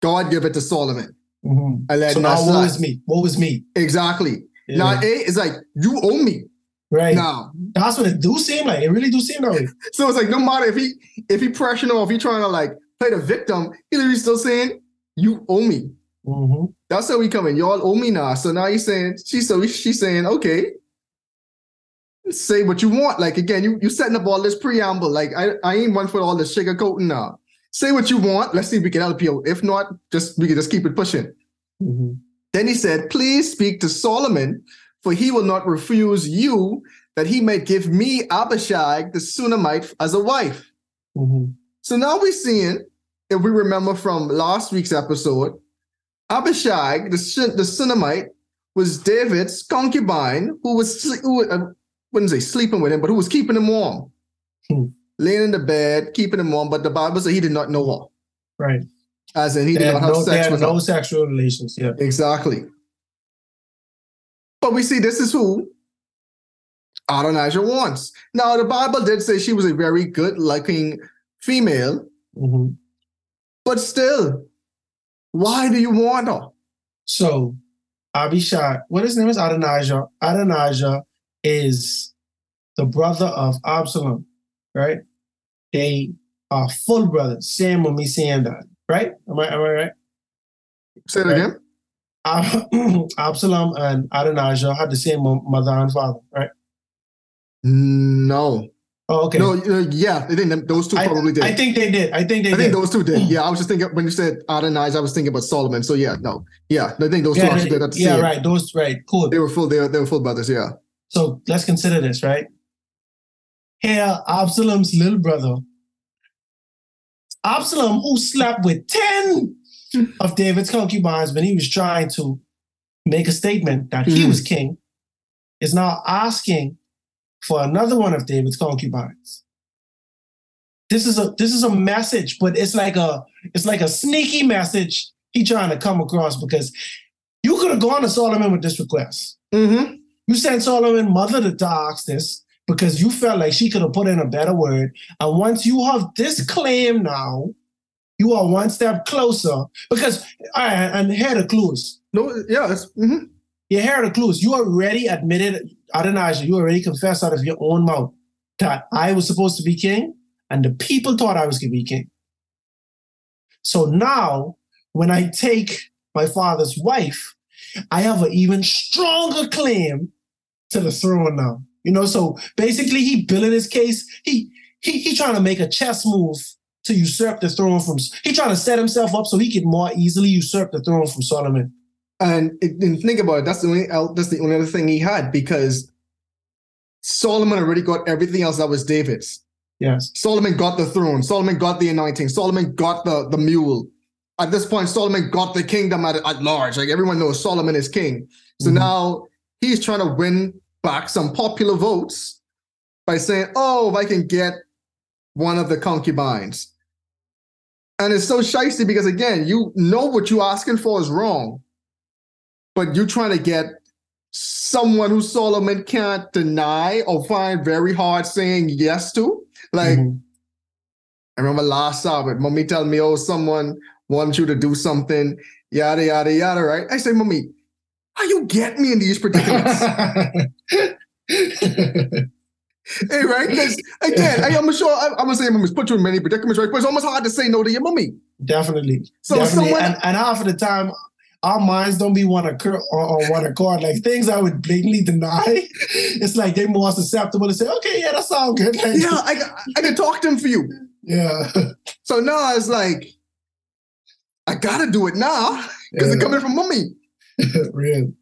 God give it to Solomon. Mhm. I let So now, slide. is me? What was me? Exactly. Yeah. Now A is like you owe me right? now. That's what it do seem like. It really do seem that way. So it's like no matter if he if he pressuring or if he trying to like play the victim, he literally still saying you owe me. Mhm. That's how we coming. Y'all owe me now. So now he's saying she's so she's saying okay. Say what you want. Like again, you you setting up all this preamble. Like I I ain't one for all this sugarcoating now. Say what you want. Let's see if we can help you. If not, just we can just keep it pushing. Mhm. Then he said, Please speak to Solomon, for he will not refuse you, that he might give me Abishag the Shunammite as a wife. Mhm. So now we're seeing, if we remember from last week's episode, Abishag, the, the Shunammite, was David's concubine who was, who, uh, wouldn't say sleeping with him, but who was keeping him warm. Hmm. Laying in the bed, keeping him warm, but the Bible said he did not know her. Right. As in, he They did not have no, sex with no her. sexual relations. Yeah. Exactly. But we see this is who Adonijah wants. Now, the Bible did say she was a very good looking female, Mhm. but still, why do you want her? So Abishai, what his name is Adonijah. Adonijah is the brother of Absalom, right? They are full brothers. Me saying that, right? Am I am I right? Say it Right. again. Ab- Absalom and Adonijah had the same mother and father, right? No. Oh, okay. No, uh, yeah, I think those two I, probably did. I think they did. I think they I did. think those two did. Yeah, I was just thinking when you said Adonijah, I was thinking about Solomon. So yeah, no, yeah, I think those two yeah, actually they- did yeah, right. Those right. Cool. They were full. They were, they were full brothers. Yeah. So let's consider this, right? Here, Absalom's little brother, Absalom, who slept with 10 of David's concubines when he was trying to make a statement that he Mhm. was king, is now asking for another one of David's concubines. This is a this is a message, but it's like a it's like a sneaky message he trying to come across because you could have gone to Solomon with this request. Mm-hmm. You sent Solomon mother to this because you felt like she could have put in a better word. And once you have this claim now, you are one step closer because right, and here the clues. No, yes. mhm. Yeah, here the clues. You already admitted, Adonijah, you already confessed out of your own mouth that I was supposed to be king, and the people thought I was going to be king. So now, when I take my father's wife, I have an even stronger claim to the throne now. You know, so basically, he building his case. He he he trying to make a chess move to usurp the throne from. He trying to set himself up so he can more easily usurp the throne from Solomon. and, it- and think about it. That's the only that's the only other thing he had because Solomon already got everything else that was David's. Yes. Solomon got the throne. Solomon got the anointing. Solomon got the, the mule. At this point, Solomon got the kingdom at, at large. Like everyone knows Solomon is king. So Mhm. now he's trying to win back some popular votes by saying, oh, if I can get one of the concubines. And it's so shicey because again, you know what you're asking for is wrong, but you're trying to get someone who Solomon can't deny or find very hard saying yes to. Like, Mhm. I remember last Sabbath, mommy tell me, oh, someone wants you to do something, yada, yada, yada, right? I say, mommy, how you get me in these predicaments? hey, right? Because again, I, am sure, I, I'm going to say, mommy's put you in many predicaments, right? But it's almost hard to say no to your mommy. Definitely. So Definitely. someone- and, and half of the time, our minds don't be one accord on, on one accord. Like things I would blatantly deny, it's like they more susceptible to say, okay, yeah, that sounds good. Like, Yeah, I, I can talk to him for you. yeah. So now it's like, I got to do it now because it's Yeah. coming from mommy. Real.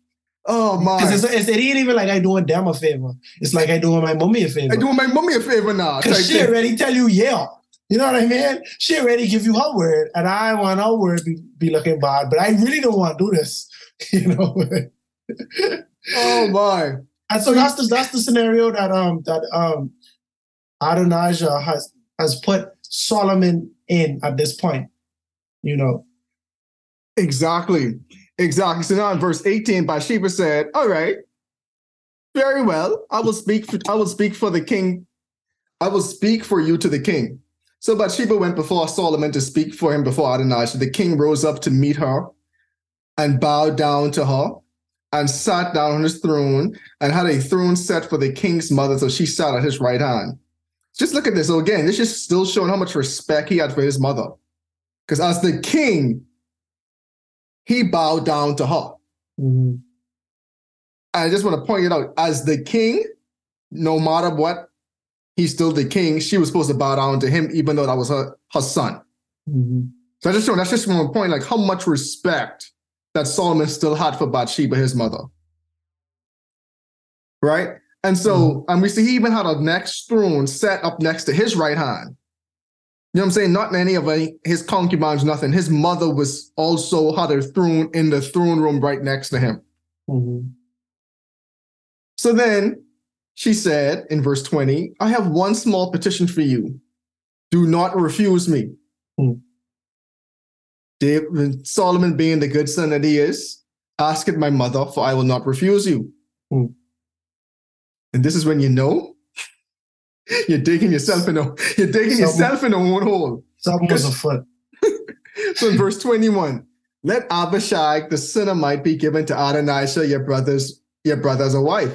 Oh, my. Because it's, it's, it ain't even like I doing them a favor. It's like I doing my mommy a favor. I doing my mommy a favor now. type Because she thing. already tell you, yeah. You know what I mean? She already give you her word, and I want her word be, be looking bad, but I really don't want to do this. You know? Oh, my. And so that's the that's the scenario that um that um Adonijah has has put Solomon in at this point. You know. Exactly. Exactly. So now in verse 18, Bathsheba said, All right, very well. I will speak for, I will speak for the king. I will speak for you to the king. So Bathsheba went before Solomon to speak for him before Adonijah. The king rose up to meet her and bowed down to her and sat down on his throne and had a throne set for the king's mother. So she sat at his right hand. Just look at this. So again, this is still showing how much respect he had for his mother. Because as the king, he bowed down to her. Mhm. And I just want to point it out as the king, no matter what, he's still the king. She was supposed to bow down to him, even though that was her, her son. Mhm. So I just that's just one point, like how much respect that Solomon still had for Bathsheba, his mother. Right? And so, and we see he even had a next throne set up next to his right hand. You know what I'm saying? Not any of any, his concubines, nothing. His mother was also had her throne in the throne room right next to him. Mhm. So then she said in verse 20, I have one small petition for you. Do not refuse me. Hmm. David, Solomon, being the good son that he is, ask it my mother, for I will not refuse you. Hmm. And this is when you know you're digging yourself in a you're digging Something- yourself in a own hole. Something was afoot. So in verse 21, let Abishag the Shunammite be given to Adonijah, your brother's your brother as a wife.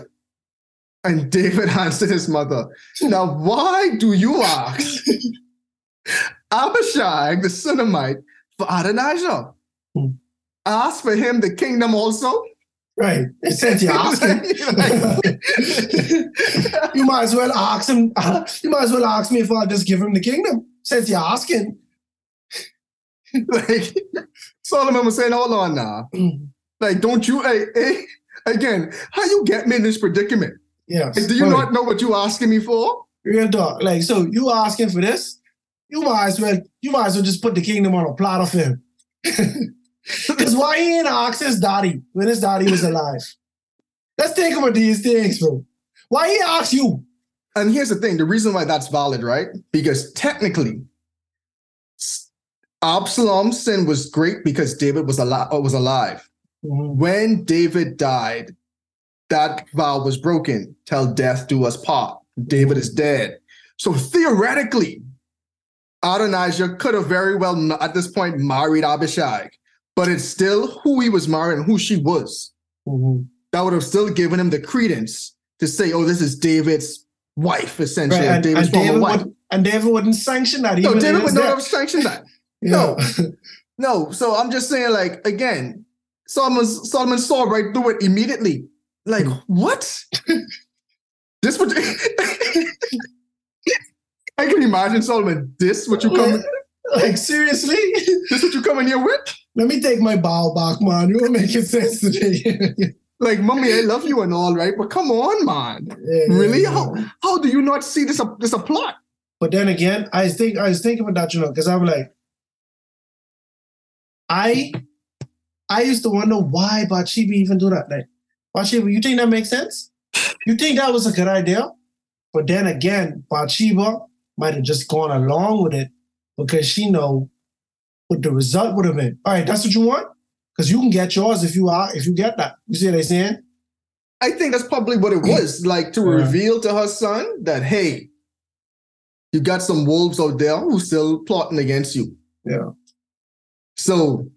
And David answered his mother, Now why do you ask Abishag the Shunammite for Adonijah? Hmm. Ask for him the kingdom also. Right. Since you're asking. you might as well ask him. You might as well ask me if I'll just give him the kingdom. Since you're asking. like Solomon was saying, hold on now. Mm. Like, don't you hey, hey, again, how you get me in this predicament? Yes. Like, do you right. not know what you're asking me for? Real talk. Like, so you asking for this? You might as well, you might as well just put the kingdom on a platter for him. Because why he ain't ask his daddy when his daddy was alive? Let's think about these things, bro. Why he ask you? And here's the thing: the reason why that's valid, right? Because technically, Absalom's sin was great because David was alive. Uh, was alive mm-hmm. when David died. That vow was broken. Till death do us part. David is dead. So theoretically, Adonijah could have very well at this point married Abishag, but it's still who he was marrying and who she was. Mhm. That would have still given him the credence to say, "Oh, this is David's wife, essentially, Right, and, David's and David wife." would, and David wouldn't sanction that. No, David would not sanctioned that. Yeah. No, so I'm just saying, like, again, Solomon Solomon saw right through it immediately. Like, Hmm. what? this would I can imagine Solomon. This what you come like seriously? this is what you coming here with? Let me take my bow back, man. You were making sense today. Like, mommy, I love you and all, right? But come on, man. Yeah, Really? yeah. How how do you not see this a this a plot? But then again, I think I was thinking about that, you know, because I'm like, I I used to wonder why Bathsheba even do that. Like, Bathsheba, you think that makes sense? You think that was a good idea? But then again, Bathsheba might have just gone along with it because she know what the result would have been. All right, that's what you want? Because you can get yours if you are if you get that. You see what I'm saying? I think that's probably what it was, like to Yeah. reveal to her son that hey, you got some wolves out there who still plotting against you. Yeah. So,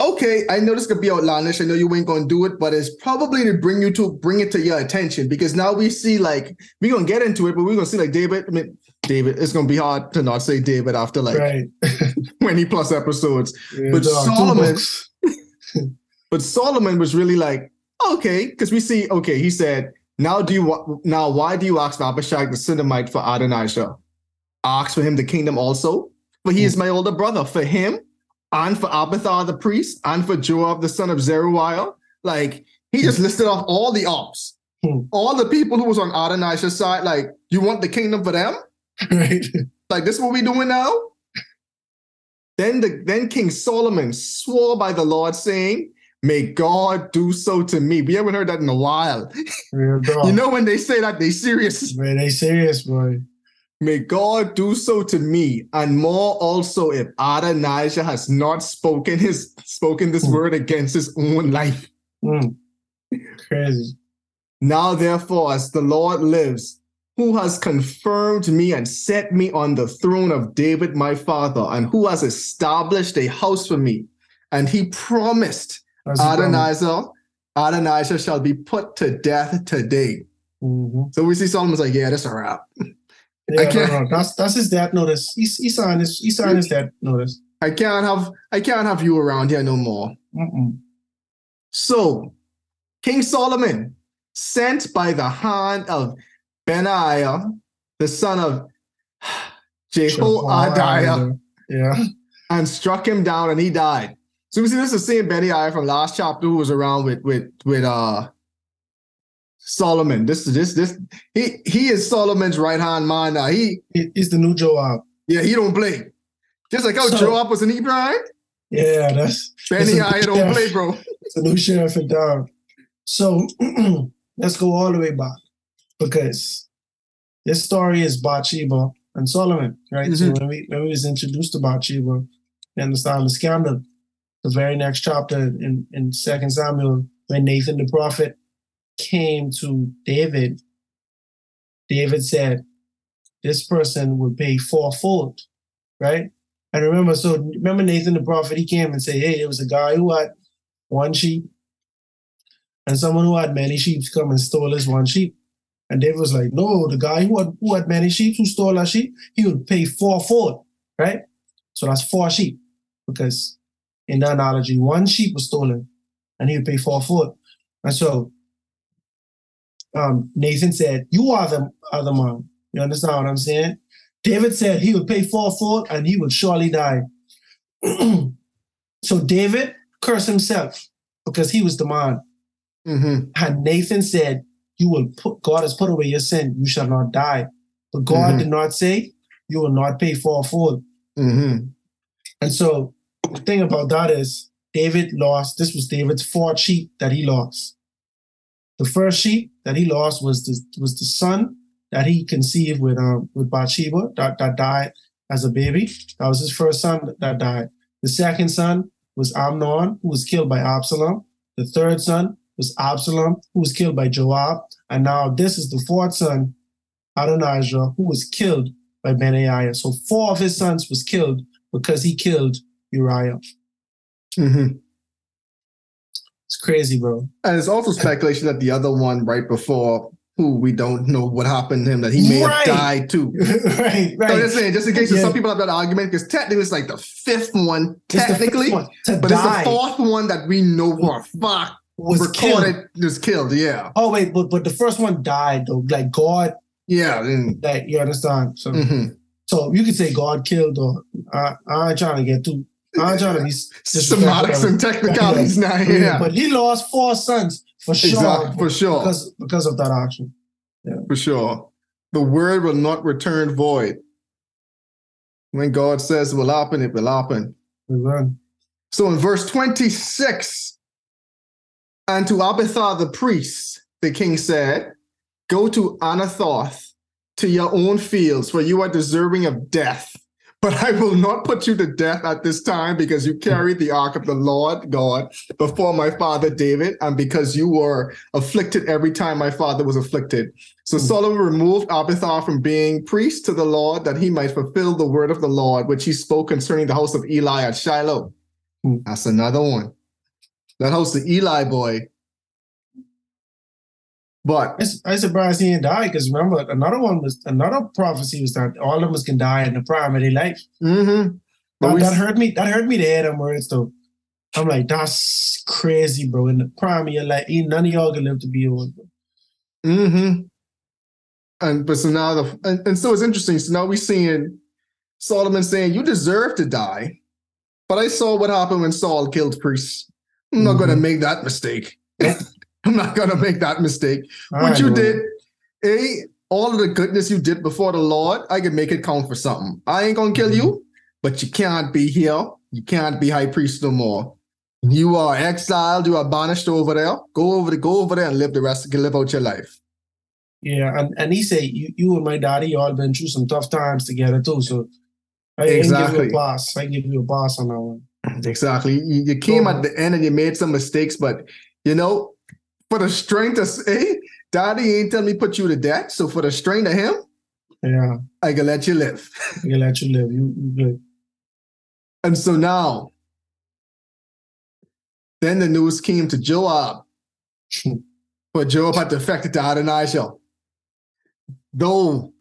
okay, I know this could be outlandish. I know you ain't gonna do it, but it's probably to bring you to bring it to your attention because now we see like we're gonna get into it, but we're gonna see like David. I mean, David. It's gonna be hard to not say David after like Right. 20 plus episodes. Yeah, But Solomon- But Solomon was really like, okay, because we see, okay, he said, now do you now why do you ask Abishag the Shunammite for Adonijah? Ask for him the kingdom also, for he is my older brother. For him and for Abiathar the priest and for Joab the son of Zeruiah, like he just listed off all the ops, Hmm. all the people who was on Adonijah's side. Like, you want the kingdom for them? right. Like this what we doing now? Then the then King Solomon swore by the Lord, saying, May God do so to me. We haven't heard that in a while. You know when they say that, they serious. Man, they serious, boy. May God do so to me, and more also if Adonijah has not spoken his spoken this Hmm. word against his own life. Mm. Crazy. Now, therefore, as the Lord lives, who has confirmed me and set me on the throne of David my father, and who has established a house for me, and he promised That's problem. Adonijah, Adonijah shall be put to death today. Mhm. So we see Solomon's like, yeah, that's a wrap. Yeah, I can't- no, that's that's his death notice. He, he signed his he signed his death notice. I can't have I can't have you around here no more. Mm-mm. So King Solomon sent by the hand of Benaiah, the son of Jehoiada, Yeah. and struck him down and he died. So we see this is the same Benaiah from last chapter who was around with with with uh Solomon. This is this this he he is Solomon's right hand man now. He He- He's the new Joab. yeah, he don't play. Just like how So- Joab was an Hebrew, Yeah, that's Benaiah don't play, bro. new sheriff in town. So let's go all the way back because this story is Bathsheba and Solomon, right? So Mhm. when we when we was introduced to Bathsheba, understand the scandal. The very next chapter in in Second Samuel, when Nathan the prophet came to David, David said, "This person will pay fourfold," right? And remember, so remember Nathan the prophet, he came and said, "Hey, it was a guy who had one sheep, and someone who had many sheep come and stole his one sheep." And David was like, "No, the guy who had who had many sheep who stole a sheep, he would pay fourfold, right? So that's four sheep, because in that analogy, one sheep was stolen, and he would pay fourfold. And so um, Nathan said, "You are the other man." You understand what I'm saying? David said he would pay fourfold, and he would surely die. so David cursed himself because he was the man. Mhm. And Nathan said, You will put God has put away your sin, you shall not die. But God Mhm. did not say, You will not pay fourfold. Mhm. And so the thing about that is David lost, this was David's fourth sheep that he lost. The first sheep that he lost was the was the son that he conceived with um with Bathsheba that, that died as a baby. That was his first son that died. The second son was Amnon, who was killed by Absalom. The third son was Absalom, who was killed by Joab. And now this is the fourth son, Adonijah, who was killed by Benaiah. So four of his sons was killed because he killed Uriah. Mhm. It's crazy, bro. And it's also speculation that the other one right before, who we don't know what happened to him, that he may Right. have died too. right, right. So just saying, just in case Yeah. some people have that argument, because technically it's like the fifth one, the fifth technically, one but die it's the fourth one that we know for a fact was killed. recorded was killed. Yeah, Oh wait, but but the first one died though. Like God, yeah. And, like you understand. So mhm. so you could say God killed or I, I ain't trying to get too. I ain't trying to be Semantics and technicalities now. Yeah, Yeah, But he lost four sons for sure exactly for sure, because because of that action. Yeah. For sure. The word will not return void. When God says it will happen, it will happen. Amen. So in verse 26, and to Abiathar the priest, the king said, Go to Anathoth, to your own fields, for you are deserving of death. But I will not put you to death at this time because you carried the ark of the Lord God before my father David, and because you were afflicted every time my father was afflicted. So Hmm. Solomon removed Abiathar from being priest to the Lord that he might fulfill the word of the Lord, which he spoke concerning the house of Eli at Shiloh. Hmm. That's another one. That house the Eli boy. But I I surprised he didn't die because remember another one was another prophecy was that all of us can die in the prime of their life. mhm. but That, we, that hurt me. That hurt me to hear them words though. I'm like, that's crazy, bro. In the prime of your life, ain't none of y'all can live to be old. Bro. mhm. and but so now the and, and so it's interesting. So now we're seeing Solomon saying, You deserve to die. But I saw what happened when Saul killed priests. I'm not gonna Mhm. make that mistake. I'm not gonna make that mistake. I what you know. did, A, all of the goodness you did before the Lord, I can make it count for something. I ain't gonna kill Mm-hmm. you, but you can't be here. You can't be high priest no more. You are exiled, you are banished over there. Go over the go over there and live the rest, live out your life. Yeah, and, and he said you, you and my daddy y'all been through some tough times together too. So I, I can give you a pass. I give you a pass on that one. Exactly. You, you came at the end and you made some mistakes, but you know, for the strength of say, Daddy ain't tell me put you to death. So for the strength of him, Yeah, I can let you live. I can let you live. You, you good. And so now, then the news came to Joab, but Joab had defected to Adonijah. Though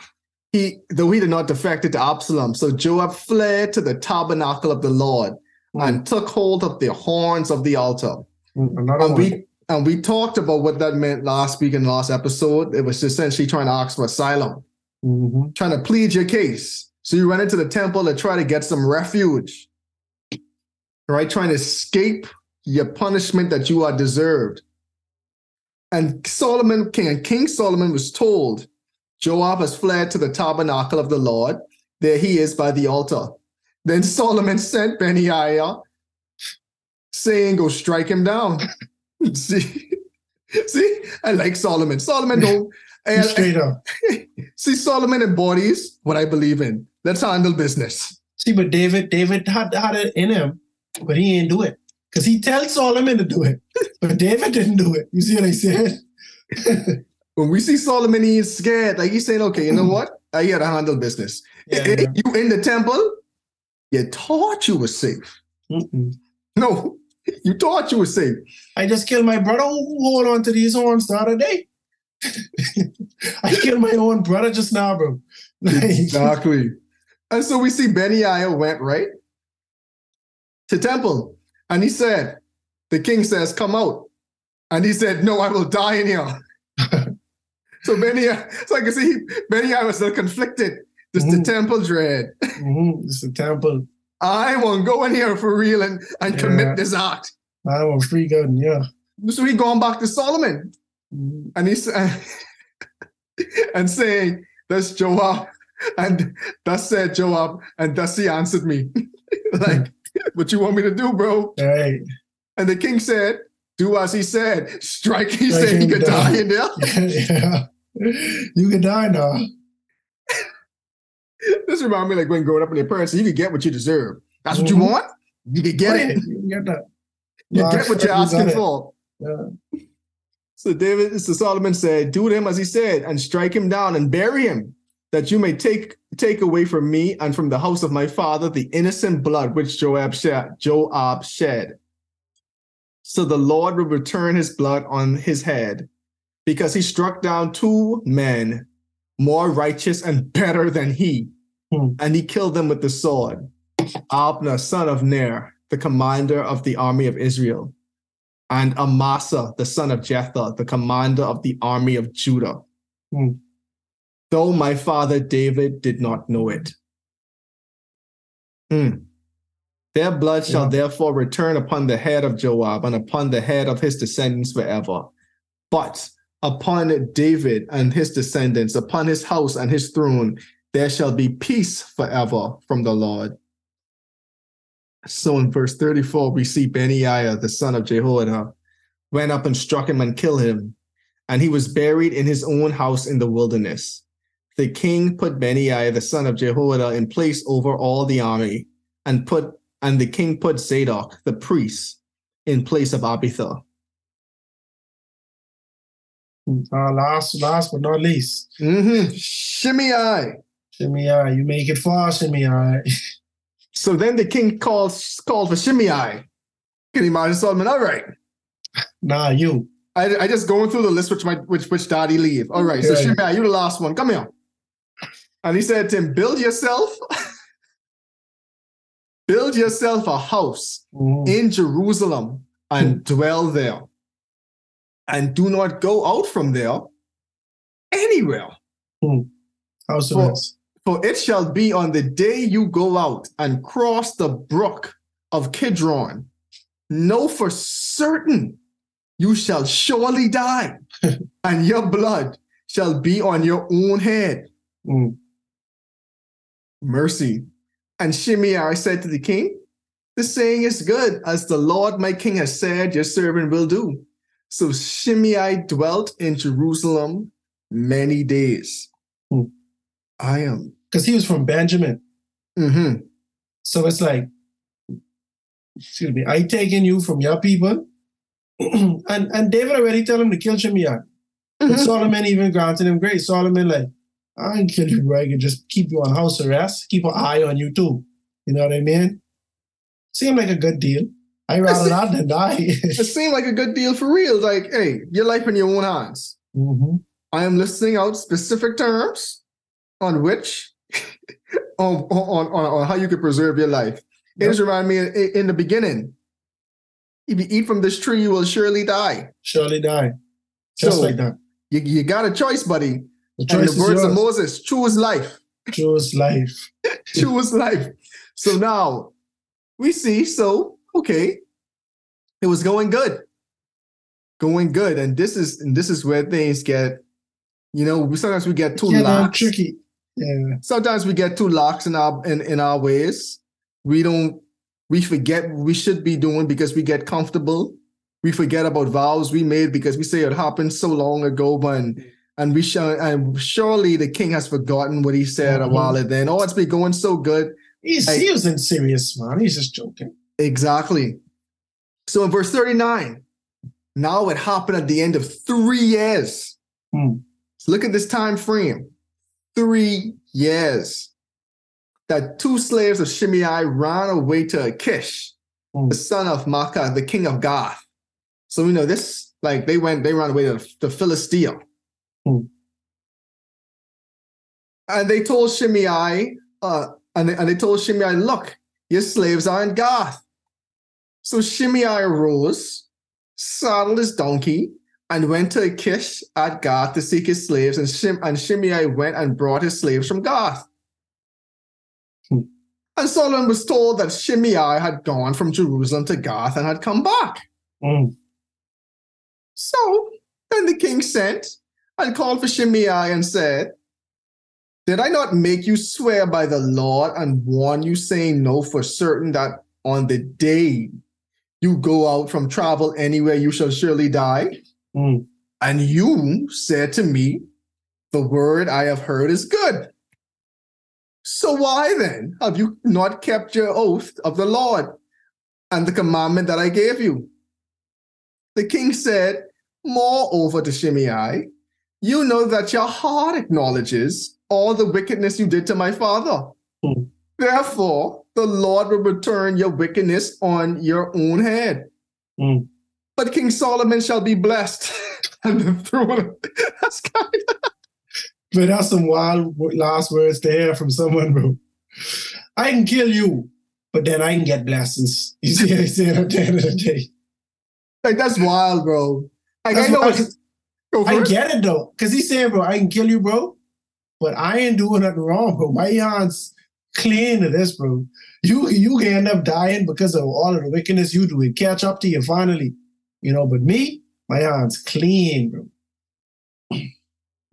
he though he did not defect to Absalom. So Joab fled to the tabernacle of the Lord and took hold of the horns of the altar. Another And one. we and we talked about what that meant last week in the last episode. It was essentially trying to ask for asylum, Mhm. trying to plead your case. So you run into the temple to try to get some refuge, right? Trying to escape your punishment that you are deserved. And Solomon, King, King Solomon was told, Joab has fled to the tabernacle of the Lord. There he is by the altar. Then Solomon sent Benaiah, saying, Go strike him down. see, see, I like Solomon. Solomon. I- I- Straight up. see, Solomon embodies what I believe in. Let's handle business. See, but David, David had, had it in him, but he didn't do it. Because he tells Solomon to do it. But David didn't do it. You see what I said? When we see Solomon, he's scared. Like he's saying, okay, you know what? I gotta handle business. Yeah, yeah. You in the temple, you thought you were safe. Mm-mm. No, you thought you were safe. I just killed my brother. Who hold on to these horns the other day? I killed my own brother just now, bro. Exactly. And so we see Benaiah went right to temple, and he said, "The king says, come out," and he said, "No, I will die in here." so Benaiah, so I can see Benaiah was still conflicted. Just the Mhm. temple dread. mhm, it's a temple. I won't go in here for real and, and Yeah. commit this act. I want free gun, yeah. So he going back to Solomon, Mhm. and he's and saying, "That's Joab," and thus said Joab, and thus he answered me, like, "What you want me to do, bro?" Right. And the king said, "Do as he said. Strike." He Strike said he could down. die in there. yeah. You can die now. This reminds me like when growing up in your parents, you could get what you deserve. That's what you Mhm. want. You could get Right, it. You can get that. You get what you're asking for. Yeah. So David, so Solomon said, "Do to him as he said, and strike him down and bury him." that you may take take away from me and from the house of my father the innocent blood which Joab shed. Joab shed. So the Lord will return his blood on his head, because he struck down two men more righteous and better than he, Hmm. and he killed them with the sword. Abner, son of Ner, the commander of the army of Israel, and Amasa, the son of Jether, the commander of the army of Judah. Hmm. Though my father David did not know it. Hmm. Their blood shall Yeah. therefore return upon the head of Joab and upon the head of his descendants forever. But upon David and his descendants, upon his house and his throne, there shall be peace forever from the Lord. So in verse 34, we see Benaiah, the son of Jehoiada, went up and struck him and killed him, and he was buried in his own house in the wilderness. The king put Benaiah, the son of Jehoiada, in place over all the army, and put and the king put Zadok, the priest, in place of Abiathar. Uh, last, last but not least, Mm-hmm. Shimei. Shimei, you make it far, Shimei. So then the king calls called for Shimei. Can you imagine Solomon? All right. Nah, you. I, I just going through the list which my which which daddy leave. All right, so Shimei, you the last one. Come here. And he said to him, build yourself, build yourself a house Mhm. in Jerusalem and dwell there. And do not go out from there anywhere. House Well, arrest. For it shall be on the day you go out and cross the brook of Kidron, know for certain you shall surely die, and your blood shall be on your own head. Mm. Mercy. And Shimei said to the king, The saying is good, as the Lord my king has said, your servant will do. So Shimei dwelt in Jerusalem many days. Hmm. I am. Because he was from Benjamin. mhm. So it's like, excuse me, I taking you from your people. and and David already tell him to kill Shimei. But Mhm. Solomon even granted him grace. Solomon, like, I can kill you, bro. I can just keep you on house arrest, keep an eye on you too. You know what I mean? Seemed like a good deal. I rather not than die. It seemed like a good deal for real. Like, hey, your life in your own hands. Mhm. I am listing out specific terms on which, on, on, on, on how you could preserve your life. It Yep. just reminded me in, in the beginning if you eat from this tree, you will surely die. Surely die. Just So- like that. You, you got a choice, buddy. The And choice the words is of. Moses choose life. Choose life. choose life. So now we see, so okay, it was going good. Going good. And this is and this is where things get, you know, we- sometimes we get too yeah, lax. tricky. Yeah. Sometimes we get too lax in our in, in our ways. We don't we forget what we should be doing because we get comfortable. We forget about vows we made because we say it happened so long ago, but and we shall and surely the king has forgotten what he said a Mhm. while then. Oh, it's been going so good. He's, Hey. he wasn't serious, man. He's just joking. Exactly. So in verse 39, now it happened at the end of three years. Hmm. So look at this time frame. Three years. That two slaves of Shimei ran away to Achish, Hmm. the son of Makkah, the king of Gath. So we know this, like they went, they ran away to, to Philistia. Hmm. And they told Shimei, uh, and they, and they told Shimei, look, your slaves are in Gath. So Shimei arose, saddled his donkey, and went to Achish at Gath to seek his slaves. And, Shim- and Shimei went and brought his slaves from Gath. Hmm. And Solomon was told that Shimei had gone from Jerusalem to Gath and had come back. Mm. So then the king sent and called for Shimei and said, Did I not make you swear by the Lord and warn you, saying no for certain that on the day you go out from travel anywhere, you shall surely die? Mm. And you said to me, The word I have heard is good. So why then have you not kept your oath of the Lord and the commandment that I gave you? The king said, Moreover to Shimei, you know that your heart acknowledges all the wickedness you did to my father. Hmm. Therefore, the Lord will return your wickedness on your own head. Hmm. But King Solomon shall be blessed. and the throne. That's kind of But that's some wild last words to hear from someone, bro. I can kill you, but then I can get blessings. You see what I'm saying at the end of the day? like that's wild, bro. Like That's I know wild. for I get it though, because he's saying, bro, I can kill you, bro, but I ain't doing nothing wrong, bro. My hands clean to this, bro. You you can end up dying because of all of the wickedness you do. It catch up to you finally, you know. But me, my hands clean, bro.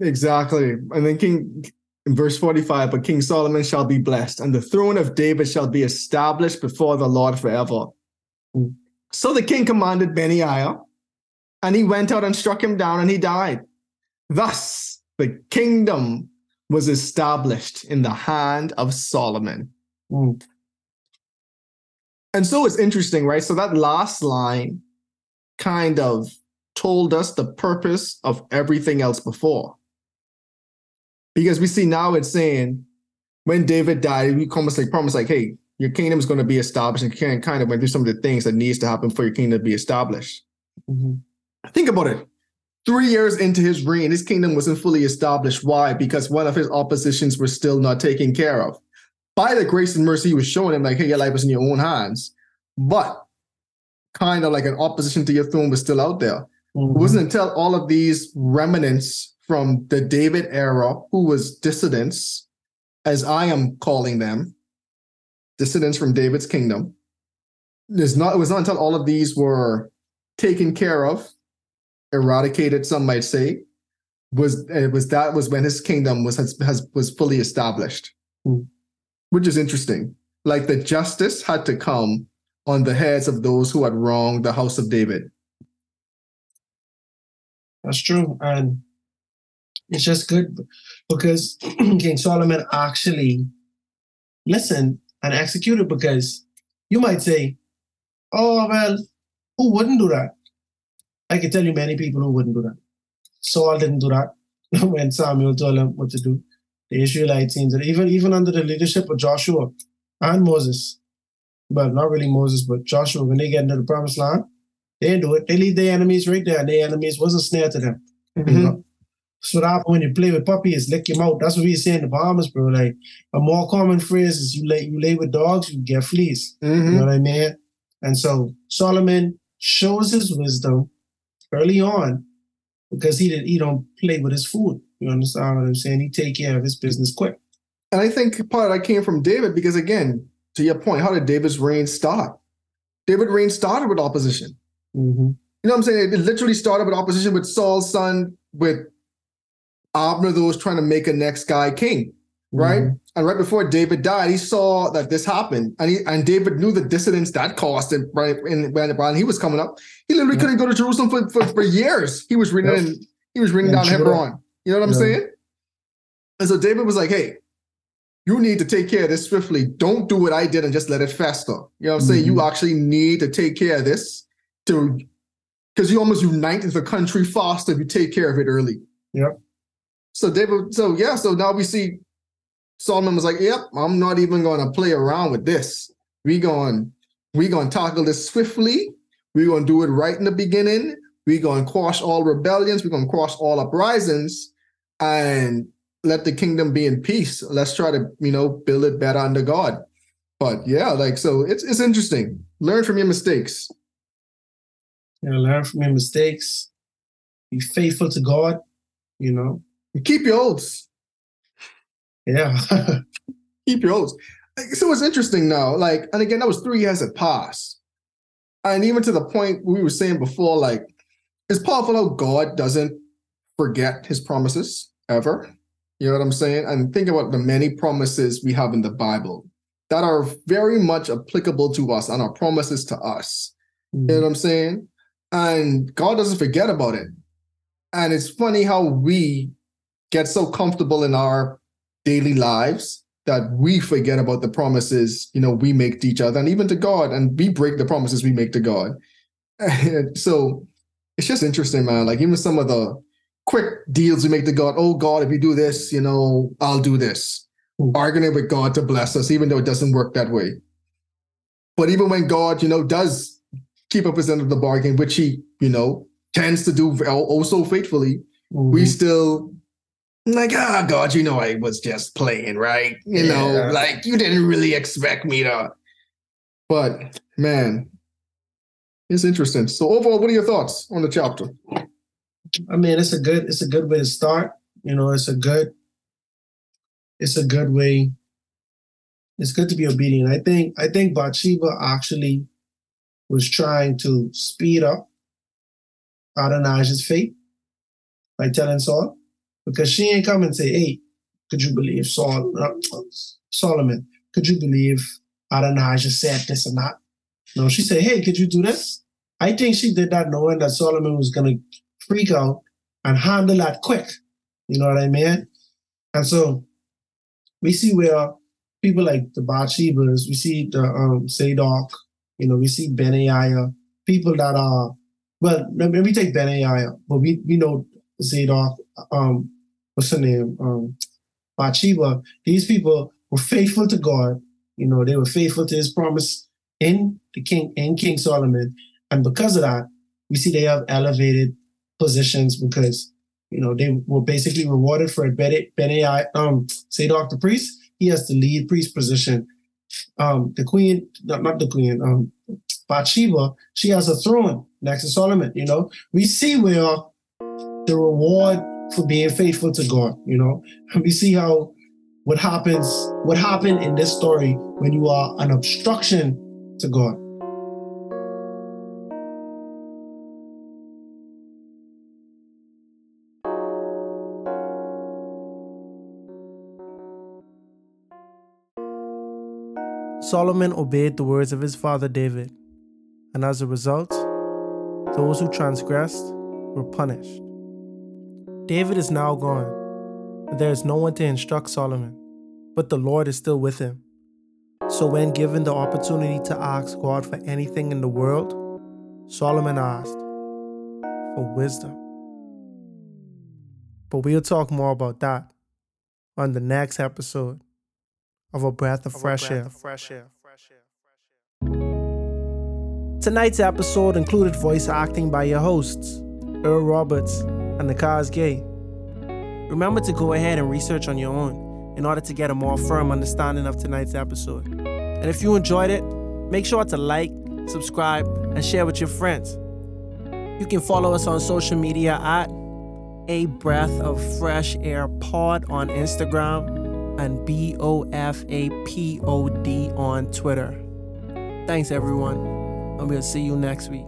Exactly. And then King in verse 45, but King Solomon shall be blessed, and the throne of David shall be established before the Lord forever. Mm. So the king commanded Benaiah, and he went out and struck him down, and he died. Thus the kingdom was established in the hand of Solomon. Mm. And so it's interesting, right? So that last line kind of told us the purpose of everything else before. Because we see now it's saying when David died, we almost like promised, like, hey, your kingdom is going to be established and kind kind of went through some of the things that needs to happen for your kingdom to be established. Mhm. Think about it. Three years into his reign, his kingdom wasn't fully established. Why? Because one of his oppositions were still not taken care of. By the grace and mercy, he was showing him, like, hey, your life is in your own hands. But kind of like an opposition to your throne was still out there. Mhm. It wasn't until all of these remnants from the David era, who was dissidents, as I am calling them, dissidents from David's kingdom. It's not, it was not until all of these were taken care of, eradicated, some might say, was it was that was when his kingdom was has, has was fully established. Hmm. Which is interesting. Like the justice had to come on the heads of those who had wronged the house of David. That's true. And it's just good because King Solomon actually listened and executed because you might say, oh, well, who wouldn't do that? I can tell you many people who wouldn't do that. Saul didn't do that when Samuel told him what to do. The Israelites seems that even, even under the leadership of Joshua and Moses, but not really Moses, but Joshua, when they get into the promised land, they do it. They leave their enemies right there, and their enemies wasn't snare to them. You know? So that when you play with puppies, lick him out. That's what we say in the Bahamas, bro. Like a more common phrase is you lay you lay with dogs, you get fleas. You Mhm. know what I mean? And so Solomon shows his wisdom early on because he didn't he don't play with his food. You understand what I'm saying? He take care of his business quick. And I think part of that came from David because, again, to your point, how did David's reign start? David reign started with opposition. Mm-hmm. You know what I'm saying? It literally started with opposition with Saul's son, with Abner, those trying to make a next guy king, right? Mm-hmm. And right before David died, he saw that this happened, and he and David knew the dissidence that caused it. Right, in, when he was coming up, he literally Yeah. couldn't go to Jerusalem for, for, for years. He was reading, Yep. in, he was reading In down. Hebron. You know what I'm Yeah. saying? And so David was like, "Hey, you need to take care of this swiftly. Don't do what I did and just let it fester. You know what I'm saying? You mm-hmm. actually need to take care of this to because you almost unite the country faster if you take care of it early. Yep. So David, so yeah, so now we see Solomon was like, "Yep, I'm not even going to play around with this. We going, we going to tackle this swiftly. We going to do it right in the beginning. We going to quash all rebellions. We're going to quash all uprisings, and let the kingdom be in peace. Let's try to, you know, build it better under God. But yeah, like so, it's it's interesting. Learn from your mistakes. You know, learn from your mistakes. Be faithful to God. You know. Keep your oaths. Yeah. keep your oaths. So it's interesting now, like, and again, that was three years had passed. And even to the point we were saying before, like, it's powerful how God doesn't forget his promises ever. You know what I'm saying? And think about the many promises we have in the Bible that are very much applicable to us and are promises to us. You know mm. what I'm saying? And God doesn't forget about it. And it's funny how we get so comfortable in our daily lives that we forget about the promises, you know, we make to each other and even to God, and we break the promises we make to God. And so it's just interesting, man. Like even some of the quick deals we make to God. Oh God, if you do this, you know, I'll do this. Hmm. Arguing with God to bless us, even though it doesn't work that way. But even when God, you know, does keep up his end of the bargain, which he, you know, tends to do also faithfully, we Mhm. still like, ah, God, you know, I was just playing, right? You Yeah. know, like you didn't really expect me to. But man, it's interesting. So overall, what are your thoughts on the chapter? I mean, it's a good it's a good way to start. You know, it's a good it's a good way. It's good to be obedient. I think I think Bathsheba actually was trying to speed up Adonijah's fate by telling Saul, because she ain't come and say, "Hey, could you believe Saul uh, Solomon? Could you believe Adonijah said this and that?" No, she said, "Hey, could you do this?" I think she did that knowing that Solomon was gonna freak out and handle that quick. You know what I mean? And so we see where people like the Bathshebas, we see the um Zadok, you know, we see Benaiah, people that are well, let me take Benaiah, but we we know Zadok, um, what's her name? Um Bathsheba. These people were faithful to God, you know, they were faithful to his promise in the king in King Solomon. And because of that, we see they have elevated positions because you know they were basically rewarded for it. Benai, um, Zadok the priest, he has the lead priest position. Um, the queen, not, not the queen, um, Bathsheba, she has a throne next to Solomon. You know, we see where the reward for being faithful to God. You know, and we see how what happens, what happened in this story when you are an obstruction to God. Solomon obeyed the words of his father David, and as a result, those who transgressed were punished. David is now gone, there is no one to instruct Solomon, but the Lord is still with him. So, when given the opportunity to ask God for anything in the world, Solomon asked for wisdom. But we'll talk more about that on the next episode of A Breath of, fresh, air. Tonight's episode included voice acting by your hosts, Earl Roberts and the car is Gay. Remember to go ahead and research on your own in order to get a more firm understanding of tonight's episode. And if you enjoyed it, make sure to like, subscribe, and share with your friends. You can follow us on social media at A Breath of Fresh Air Pod on Instagram and B O F A P O D on Twitter. Thanks, everyone, and we'll see you next week.